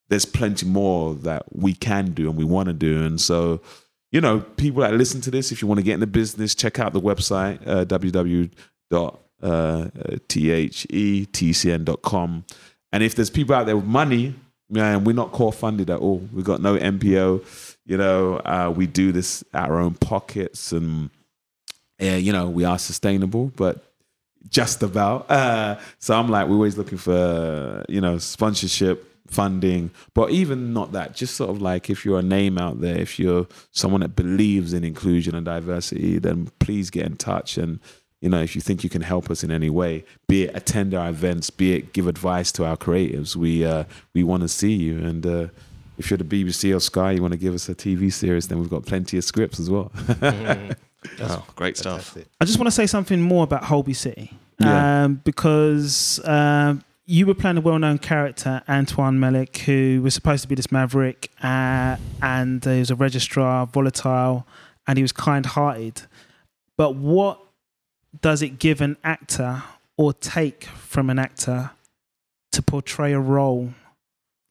there's plenty more that we can do and we want to do, and so you know, people that listen to this, if you want to get in the business, check out the website uh, www.thetcn.com. And if there's people out there with money, man, we're not core funded at all. We've got no NPO. You know, uh, we do this at our own pockets, and yeah, you know, we are sustainable, but just about. Uh, so I'm like, we're always looking for, you know, sponsorship, funding, but even not that, just sort of like if you're a name out there, if you're someone that believes in inclusion and diversity, then please get in touch. And, you know, if you think you can help us in any way, be it attend our events, be it give advice to our creatives, we, uh, we want to see you. And, uh, if you're the BBC or Sky, you want to give us a TV series, then we've got plenty of scripts as well. oh, great stuff. I just want to say something more about Holby City yeah. um, because um, you were playing a well-known character, Antoine Malick, who was supposed to be this maverick, uh, and he was a registrar, volatile, and he was kind-hearted. But what does it give an actor or take from an actor to portray a role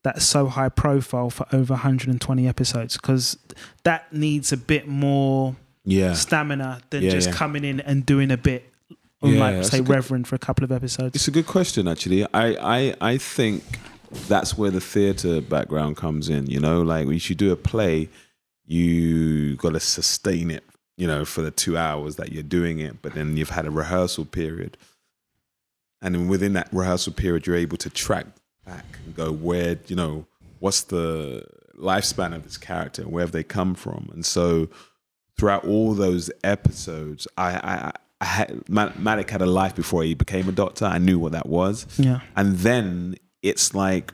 that's so high profile for over 120 episodes? Because that needs a bit more yeah. stamina than yeah, just yeah. coming in and doing a bit unlike yeah, say Reverend good, for a couple of episodes. It's a good question actually. I, I I think that's where the theatre background comes in. You know, like when you do a play, you got to sustain it. You know, for the two hours that you're doing it, but then you've had a rehearsal period, and then within that rehearsal period, you're able to track back and go where you know what's the lifespan of this character, where have they come from, and so throughout all those episodes, I, I I had, Malick had a life before he became a doctor. I knew what that was. Yeah. And then it's like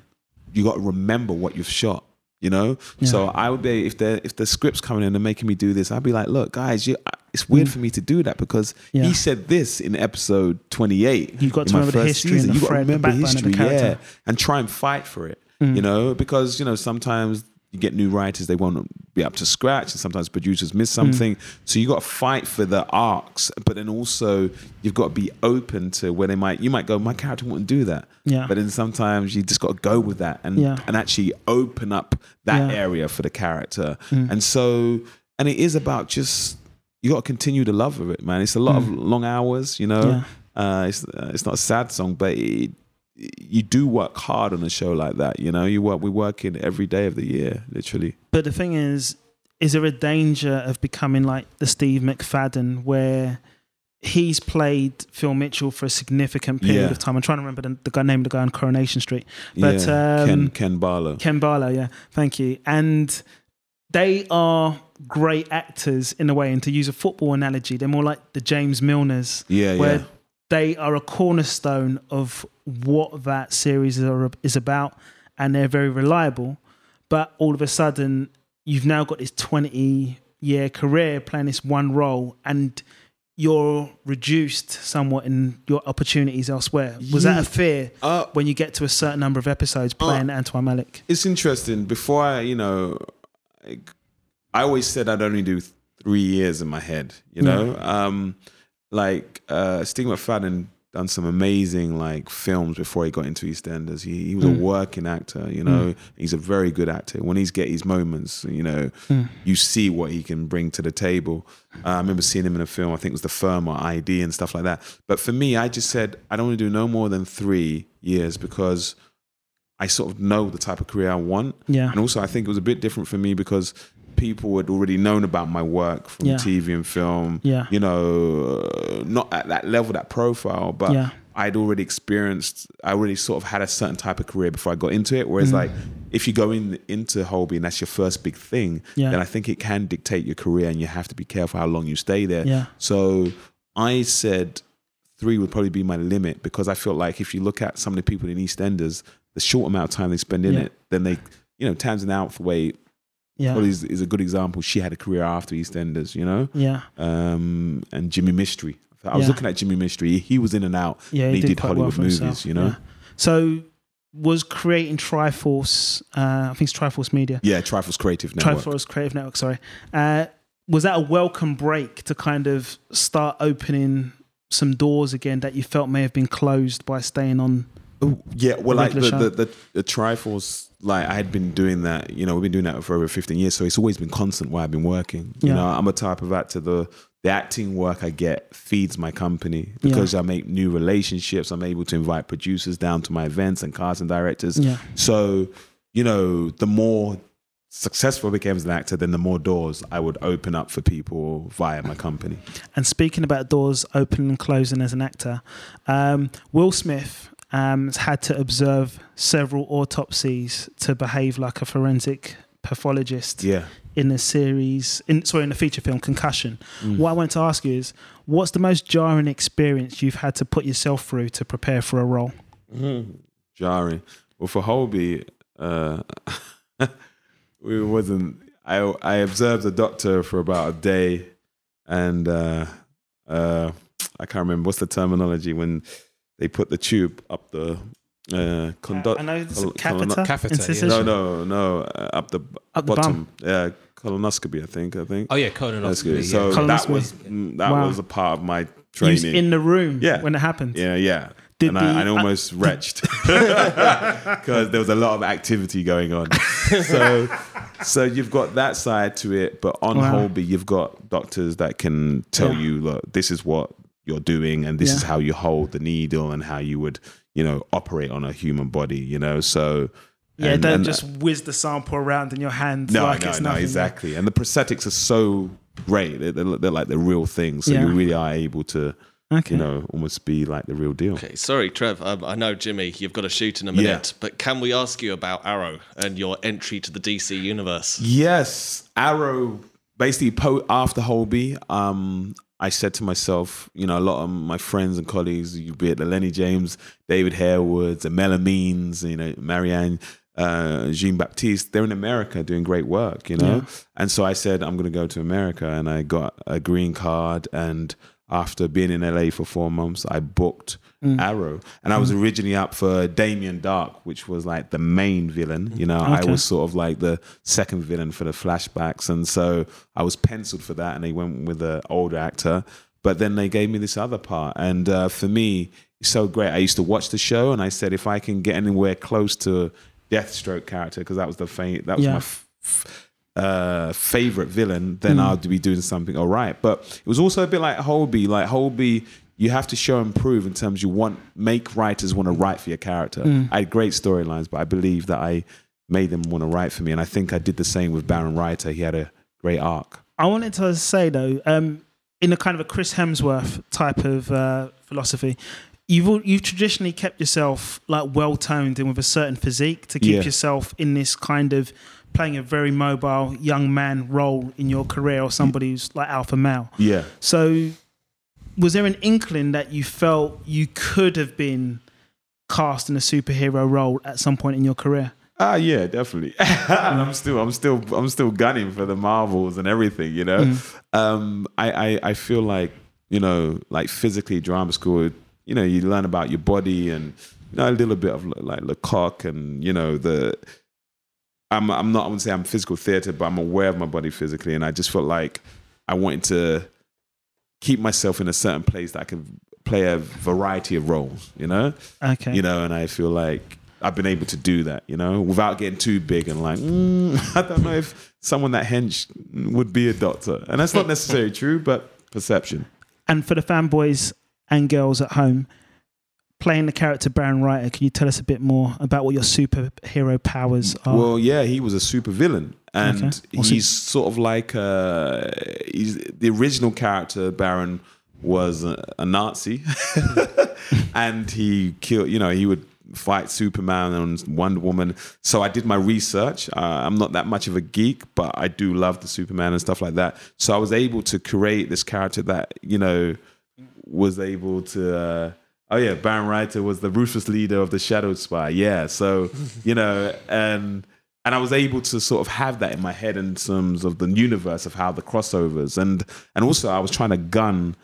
you got to remember what you've shot. You know. Yeah. So I would be if the if the script's coming in and making me do this, I'd be like, look, guys, you, it's weird mm. for me to do that because yeah. he said this in episode twenty eight. You've got to remember the history season. and the you got to remember history, yeah, and try and fight for it. Mm. You know, because you know sometimes you get new writers, they won't be up to scratch, and sometimes producers miss something. Mm. So you got to fight for the arcs, but then also you've got to be open to where they might. You might go, my character wouldn't do that. Yeah. But then sometimes you just got to go with that and yeah. and actually open up that yeah. area for the character. Mm. And so, and it is about just you got to continue the love of it, man. It's a lot mm. of long hours, you know. Yeah. Uh, it's uh, it's not a sad song, but it, you do work hard on a show like that. You know, you work. We work in every day of the year, literally. But the thing is, is there a danger of becoming like the Steve McFadden, where he's played Phil Mitchell for a significant period yeah. of time? I'm trying to remember the, the, guy name of the guy on Coronation Street, but yeah. um, Ken Ken Barlow. Ken Barlow, yeah, thank you. And they are great actors in a way. And to use a football analogy, they're more like the James Milners, yeah, where yeah they are a cornerstone of what that series is about, and they're very reliable. But all of a sudden, you've now got this 20 year career playing this one role, and you're reduced somewhat in your opportunities elsewhere. Was yeah. that a fear uh, when you get to a certain number of episodes uh, playing uh, Antoine Malick? It's interesting. Before I, you know, I, I always said I'd only do three years in my head, you know? Yeah. Um, like uh, Steve McFadden done some amazing like films before he got into EastEnders. He, he was mm. a working actor, you know. Mm. He's a very good actor. When he's get his moments, you know, mm. you see what he can bring to the table. Uh, I remember seeing him in a film. I think it was The Firm or ID and stuff like that. But for me, I just said I don't want to do no more than three years because I sort of know the type of career I want. Yeah. And also, I think it was a bit different for me because people had already known about my work from yeah. TV and film. Yeah. You know, uh, not at that level, that profile, but yeah. I'd already experienced. I already sort of had a certain type of career before I got into it. Whereas, mm. like, if you go in into Holby and that's your first big thing, yeah. then I think it can dictate your career, and you have to be careful how long you stay there. Yeah. So I said three would probably be my limit because I felt like if you look at some of the people in EastEnders, the short amount of time they spend in yeah. it, then they, you know, times Tamsin Outhwaite yeah. Well, is, is a good example. She had a career after EastEnders, you know? Yeah. Um, and Jimmy Mistry. I was yeah. looking at Jimmy Mistry. He was in and out. Yeah, he, he did, did Hollywood well movies, himself. you know? Yeah. So was creating Triforce, uh, I think it's Triforce Media. Yeah, Triforce Creative Network. Triforce Creative Network, sorry. Uh, was that a welcome break to kind of start opening some doors again that you felt may have been closed by staying on? Oh, yeah, well, like the, the, the, the Triforce like I had been doing that, you know, we've been doing that for over 15 years. So it's always been constant while I've been working. You yeah. know, I'm a type of actor, the the acting work I get feeds my company because yeah. I make new relationships. I'm able to invite producers down to my events and casting directors. Yeah. So, you know, the more successful I became as an actor, then the more doors I would open up for people via my company. And speaking about doors opening and closing as an actor, um, Will Smith um, had to observe several autopsies to behave like a forensic pathologist yeah. in the series, in sorry, in the feature film Concussion. Mm. What I want to ask you is, what's the most jarring experience you've had to put yourself through to prepare for a role? Mm. Jarring. Well, for Holby, uh, we wasn't. I I observed a doctor for about a day, and uh, uh, I I can't remember what's the terminology when they put the tube up the uh, conduct. I know it's col- catheter. catheter yeah. No, no, no. Uh, up the up bottom. The yeah, colonoscopy. I think. I think. Oh yeah, colonoscopy. Yeah. So colonoscopy. that was mm, that wow. was a part of my training. in the room. Yeah. when it happened. Yeah, yeah. Did and the, I, I, almost uh, retched because there was a lot of activity going on. so, so you've got that side to it, but on wow. Holby, you've got doctors that can tell yeah. you, look, this is what you're doing, and this yeah. is how you hold the needle, and how you would, you know, operate on a human body. You know, so yeah, and, don't and, just whiz the sample around in your hand. No, like no, it's no, nothing. exactly. And the prosthetics are so great; they're, they're, they're like the real thing. So yeah. you really are able to Okay. You know, almost be like the real deal. Okay, sorry, Trev. Um, I know, Jimmy, you've got to shoot in a minute, yeah. but can we ask you about Arrow and your entry to the DC universe? Yes, Arrow. Basically, po- after Holby, um, I said to myself, you know, a lot of my friends and colleagues, you be it the Lennie James, David Harewood, the Melamines, you know, Marianne, uh, Jean Baptiste, they're in America doing great work, you know? Yeah. And so I said, I'm going to go to America. And I got a green card and after being in LA for four months, I booked mm. Arrow, and I was mm. originally up for Damien Darhk, which was like the main villain. You know, okay. I was sort of like the second villain for the flashbacks, and so I was penciled for that, and they went with an older actor. But then they gave me this other part, and uh, for me, it's so great. I used to watch the show, and I said if I can get anywhere close to Deathstroke character, because that was the fame, that was yeah. my. F- uh, favorite villain, then mm. I'll be doing something all right. But it was also a bit like Holby. Like Holby, you have to show and prove in terms you want make writers want to write for your character. Mm. I had great storylines, but I believe that I made them want to write for me, and I think I did the same with Baron Reiter. He had a great arc. I wanted to say though, um, in a kind of a Chris Hemsworth type of uh, philosophy, you've you've traditionally kept yourself like well toned and with a certain physique to keep yeah. yourself in this kind of playing a very mobile young man role in your career or somebody who's like alpha male. Yeah. So was there an inkling that you felt you could have been cast in a superhero role at some point in your career? Ah, yeah, definitely. and I'm still, I'm still, I'm still gunning for the Marvels and everything. You know, mm. um, I, I, I feel like you know, like physically, drama school. You know, you learn about your body and you know a little bit of like Lecoq and you know the I'm I'm not I wouldn't say I'm physical theater, but I'm aware of my body physically, and I just felt like I wanted to keep myself in a certain place that I can play a variety of roles, you know. Okay. You know, and I feel like I've been able to do that, you know, without getting too big and like mm, I don't know if someone that hench would be a doctor, and that's not necessarily true, but perception. And for the fanboys and girls at home, playing the character Baron Reiter, can you tell us a bit more about what your superhero powers are? Well, yeah, he was a super villain, and okay. he's sort of like uh, he's the original character Baron was a, a Nazi, and he killed. You know, he would fight Superman and Wonder Woman. So I did my research. Uh, I'm not that much of a geek, but I do love the Superman and stuff like that. So I was able to create this character that you know was able to. Uh, Oh yeah, Baron Reiter was the ruthless leader of the Shadowspire. Yeah, so you know, and and I was able to sort of have that in my head in terms of the universe of how the crossovers and and also I was trying to gun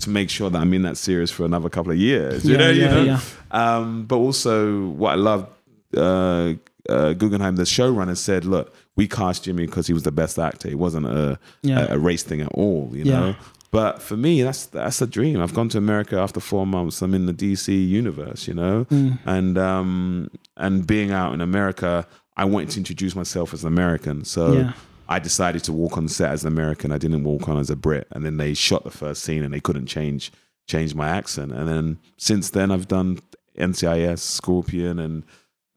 to make sure that I'm in that series for another couple of years. You yeah, know, yeah, you know. Yeah. Um, but also, what I love, uh, uh, Guggenheim, the showrunner said, "Look, we cast Jimmy because he was the best actor. It wasn't a, yeah. a, a race thing at all. You know, but for me, that's that's a dream. I've gone to America after four months. I'm in the DC universe, you know, mm. and um, and being out in America, I wanted to introduce myself as an American. So yeah. I decided to walk on set as an American. I didn't walk on as a Brit. And then they shot the first scene, and they couldn't change change my accent. And then since then, I've done NCIS, Scorpion, and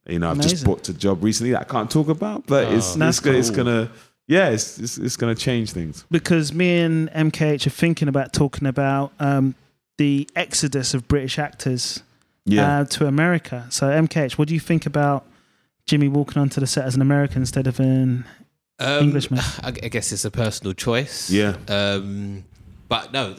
you know, I've Amazing. just booked a job recently that I can't talk about, but oh, it's it's, cool. it's gonna yeah, it's it's, it's going to change things. Because me and MKH are thinking about talking about um, the exodus of British actors yeah. uh, to America. So MKH, what do you think about Jimmy walking onto the set as an American instead of an um, Englishman? I guess it's a personal choice. Yeah. Um, but no,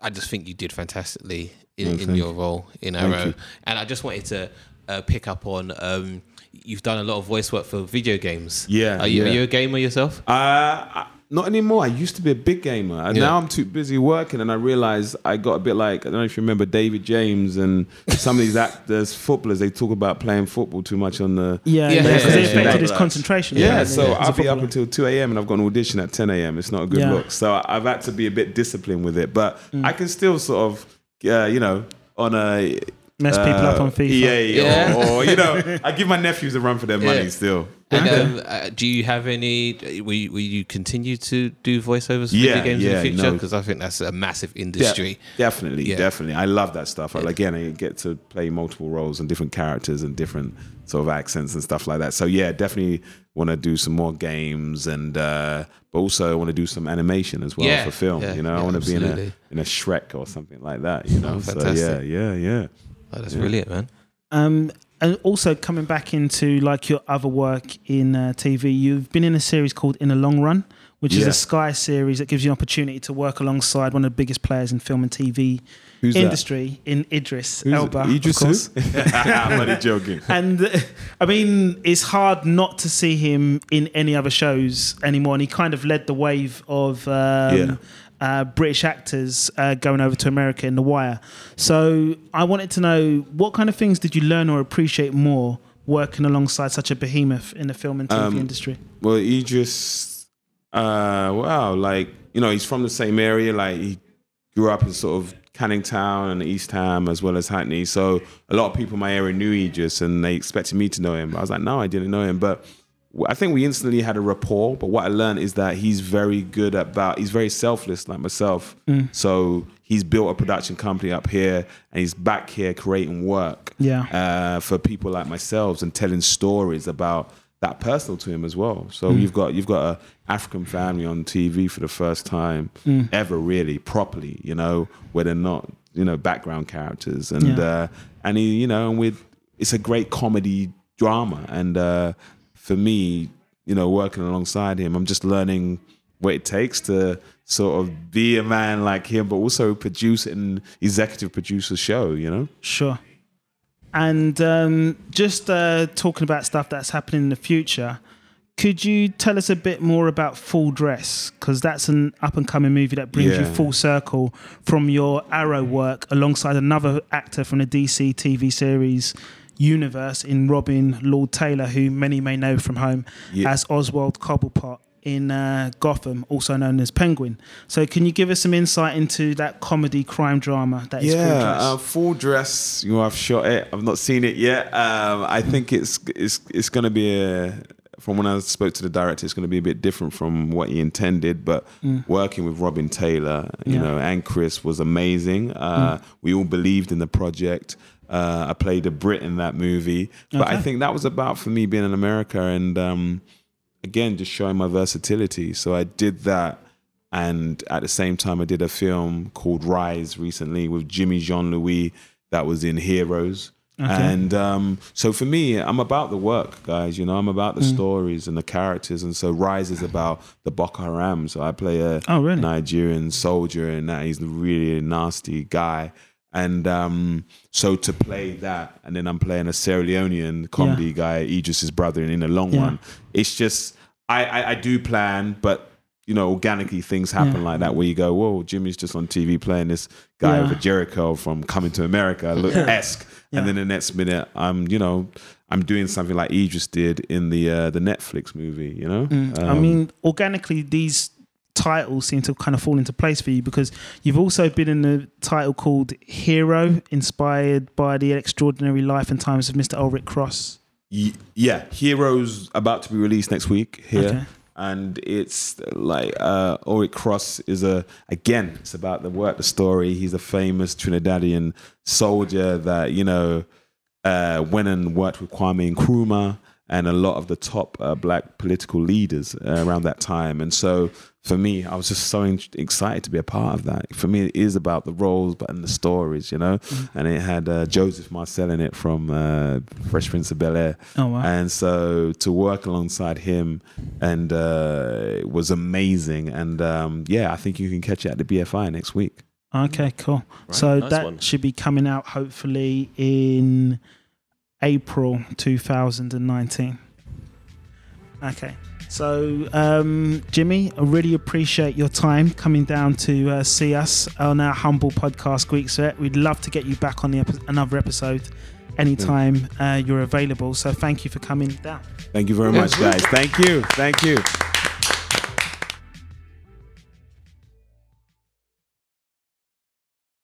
I just think you did fantastically in, okay. in your role in Arrow, and I just wanted to uh, pick up on. Um, you've done a lot of voice work for video games. Yeah. Are you, yeah. are you a gamer yourself? Uh, not anymore. I used to be a big gamer, and yeah. now I'm too busy working. And I realized I got a bit like I don't know if you remember David James and some of these actors, footballers. They talk about playing football too much on the yeah, yeah, because yeah, it affected his concentration. Yeah, so I'll be up until two a.m. and I've got an audition at ten a.m. It's not a good look. So I've had to be a bit disciplined with it, but mm. I can still sort of, uh, you know, on a mess people uh, up on FIFA. Yeah, yeah. Or, or, you know, I give my nephews a run for their money still. And um, uh, do you have any? Will you, will you continue to do voiceovers for yeah, video games yeah, in the future? Because no. I think that's a massive industry. De- definitely, yeah. definitely. I love that stuff. Yeah. Again, I get to play multiple roles and different characters and different sort of accents and stuff like that. So yeah, definitely want to do some more games and uh, but also I want to do some animation as well for film. you know, I want to be in a in a Shrek or something like that. You know, oh, so yeah, yeah, yeah. Oh, that's brilliant, man. Um, and also coming back into like your other work in uh, TV, you've been in a series called In the Long Run, which yeah. is a Sky series that gives you an opportunity to work alongside one of the biggest players in film and TV Who's industry that? in Idris Who's Elba. Idris, of course. I'm only joking. And uh, I mean, it's hard not to see him in any other shows anymore. And he kind of led the wave of. Um, yeah uh, British actors uh, going over to America in The Wire. So I wanted to know what kind of things did you learn or appreciate more working alongside such a behemoth in the film and TV um, industry? Well, he just, uh, wow, like, you know, he's from the same area. Like, he grew up in sort of Canning Town and East Ham as well as Hackney. So a lot of people in my area knew Idris and they expected me to know him. I was like, no, I didn't know him. But I think we instantly had a rapport, but what I learned is that he's very good about, he's very selfless like myself. Mm. So he's built a production company up here and he's back here creating work yeah. Uh, for people like myself and telling stories about that personal to him as well. So mm. you've got you've got a African family on TV for the first time mm. ever really properly, you know, where they're not, you know, background characters and yeah. uh, and he, you know, and with it's a great comedy drama and uh, for me, you know, working alongside him, I'm just learning what it takes to sort of be a man like him, but also produce and executive produce a show, you know? Sure. And um, just uh, talking about stuff that's happening in the future, could you tell us a bit more about Full Dress? Because that's an up and coming movie that brings yeah. you full circle from your Arrow work alongside another actor from the DC TV series universe in Robin Lord Taylor, who many may know from home yeah. as Oswald Cobblepot in uh, Gotham, also known as Penguin. So, can you give us some insight into that comedy crime drama that is yeah, Full Dress? Uh, Full Dress. You know, I've shot it. I've not seen it yet. Um, I think it's it's it's going to be a. From when I spoke to the director, it's going to be a bit different from what he intended. But mm. working with Robin Taylor, you yeah. know, and Chris was amazing. Uh, mm. We all believed in the project. Uh, I played a Brit in that movie, but okay. I think that was about for me being in America and um, again just showing my versatility. So I did that, and at the same time, I did a film called Rise recently with Jimmy Jean Louis that was in Heroes. Okay. And um, so for me, I'm about the work, guys. You know, I'm about the mm. stories and the characters. And so Rise is about the Boko Haram. So I play a oh, really? Nigerian soldier, and that he's a really nasty guy. And um, so to play that, and then I'm playing a Sierra Leonean comedy yeah. guy, Idris's brother, in, in the long yeah. it's just I, I, I do plan, but you know, organically things happen yeah. like that where you go, whoa, Jimmy's just on TV playing this guy yeah. over Jericho from Coming to America, look esque, yeah. and then the next minute I'm, you know, I'm doing something like Idris did in the uh, the Netflix movie, you know. Mm. Um, I mean, organically these titles seem to kind of fall into place for you because you've also been in a title called Hero, inspired by the extraordinary life and times of Mr. Ulrich Cross. Yeah, Heroes about to be released next week here. Okay. And it's like uh, Ulrich Cross is a again. It's about the work, the story. He's a famous Trinidadian soldier that you know uh, went and worked with Kwame Nkrumah and a lot of the top uh, black political leaders uh, around that time. And so for me, I was just so excited to be a part of that. For me, it is about the roles, but and the stories, you know. Mm-hmm. And it had uh, Joseph Marcel in it from uh, Fresh Prince of Bel Air. Oh wow! And so to work alongside him and uh, was amazing. And um, yeah, I think you can catch it at the BFI next week. Okay, cool. Right, so nice that one. should be coming out hopefully in April 2019. Okay. So, um, Jimmy, I really appreciate your time coming down to uh, see us on our humble podcast, Greek Set. We'd love to get you back on the epi- another episode anytime uh, you're available. So, thank you for coming down. Thank you very much, guys. Thank you. Thank you.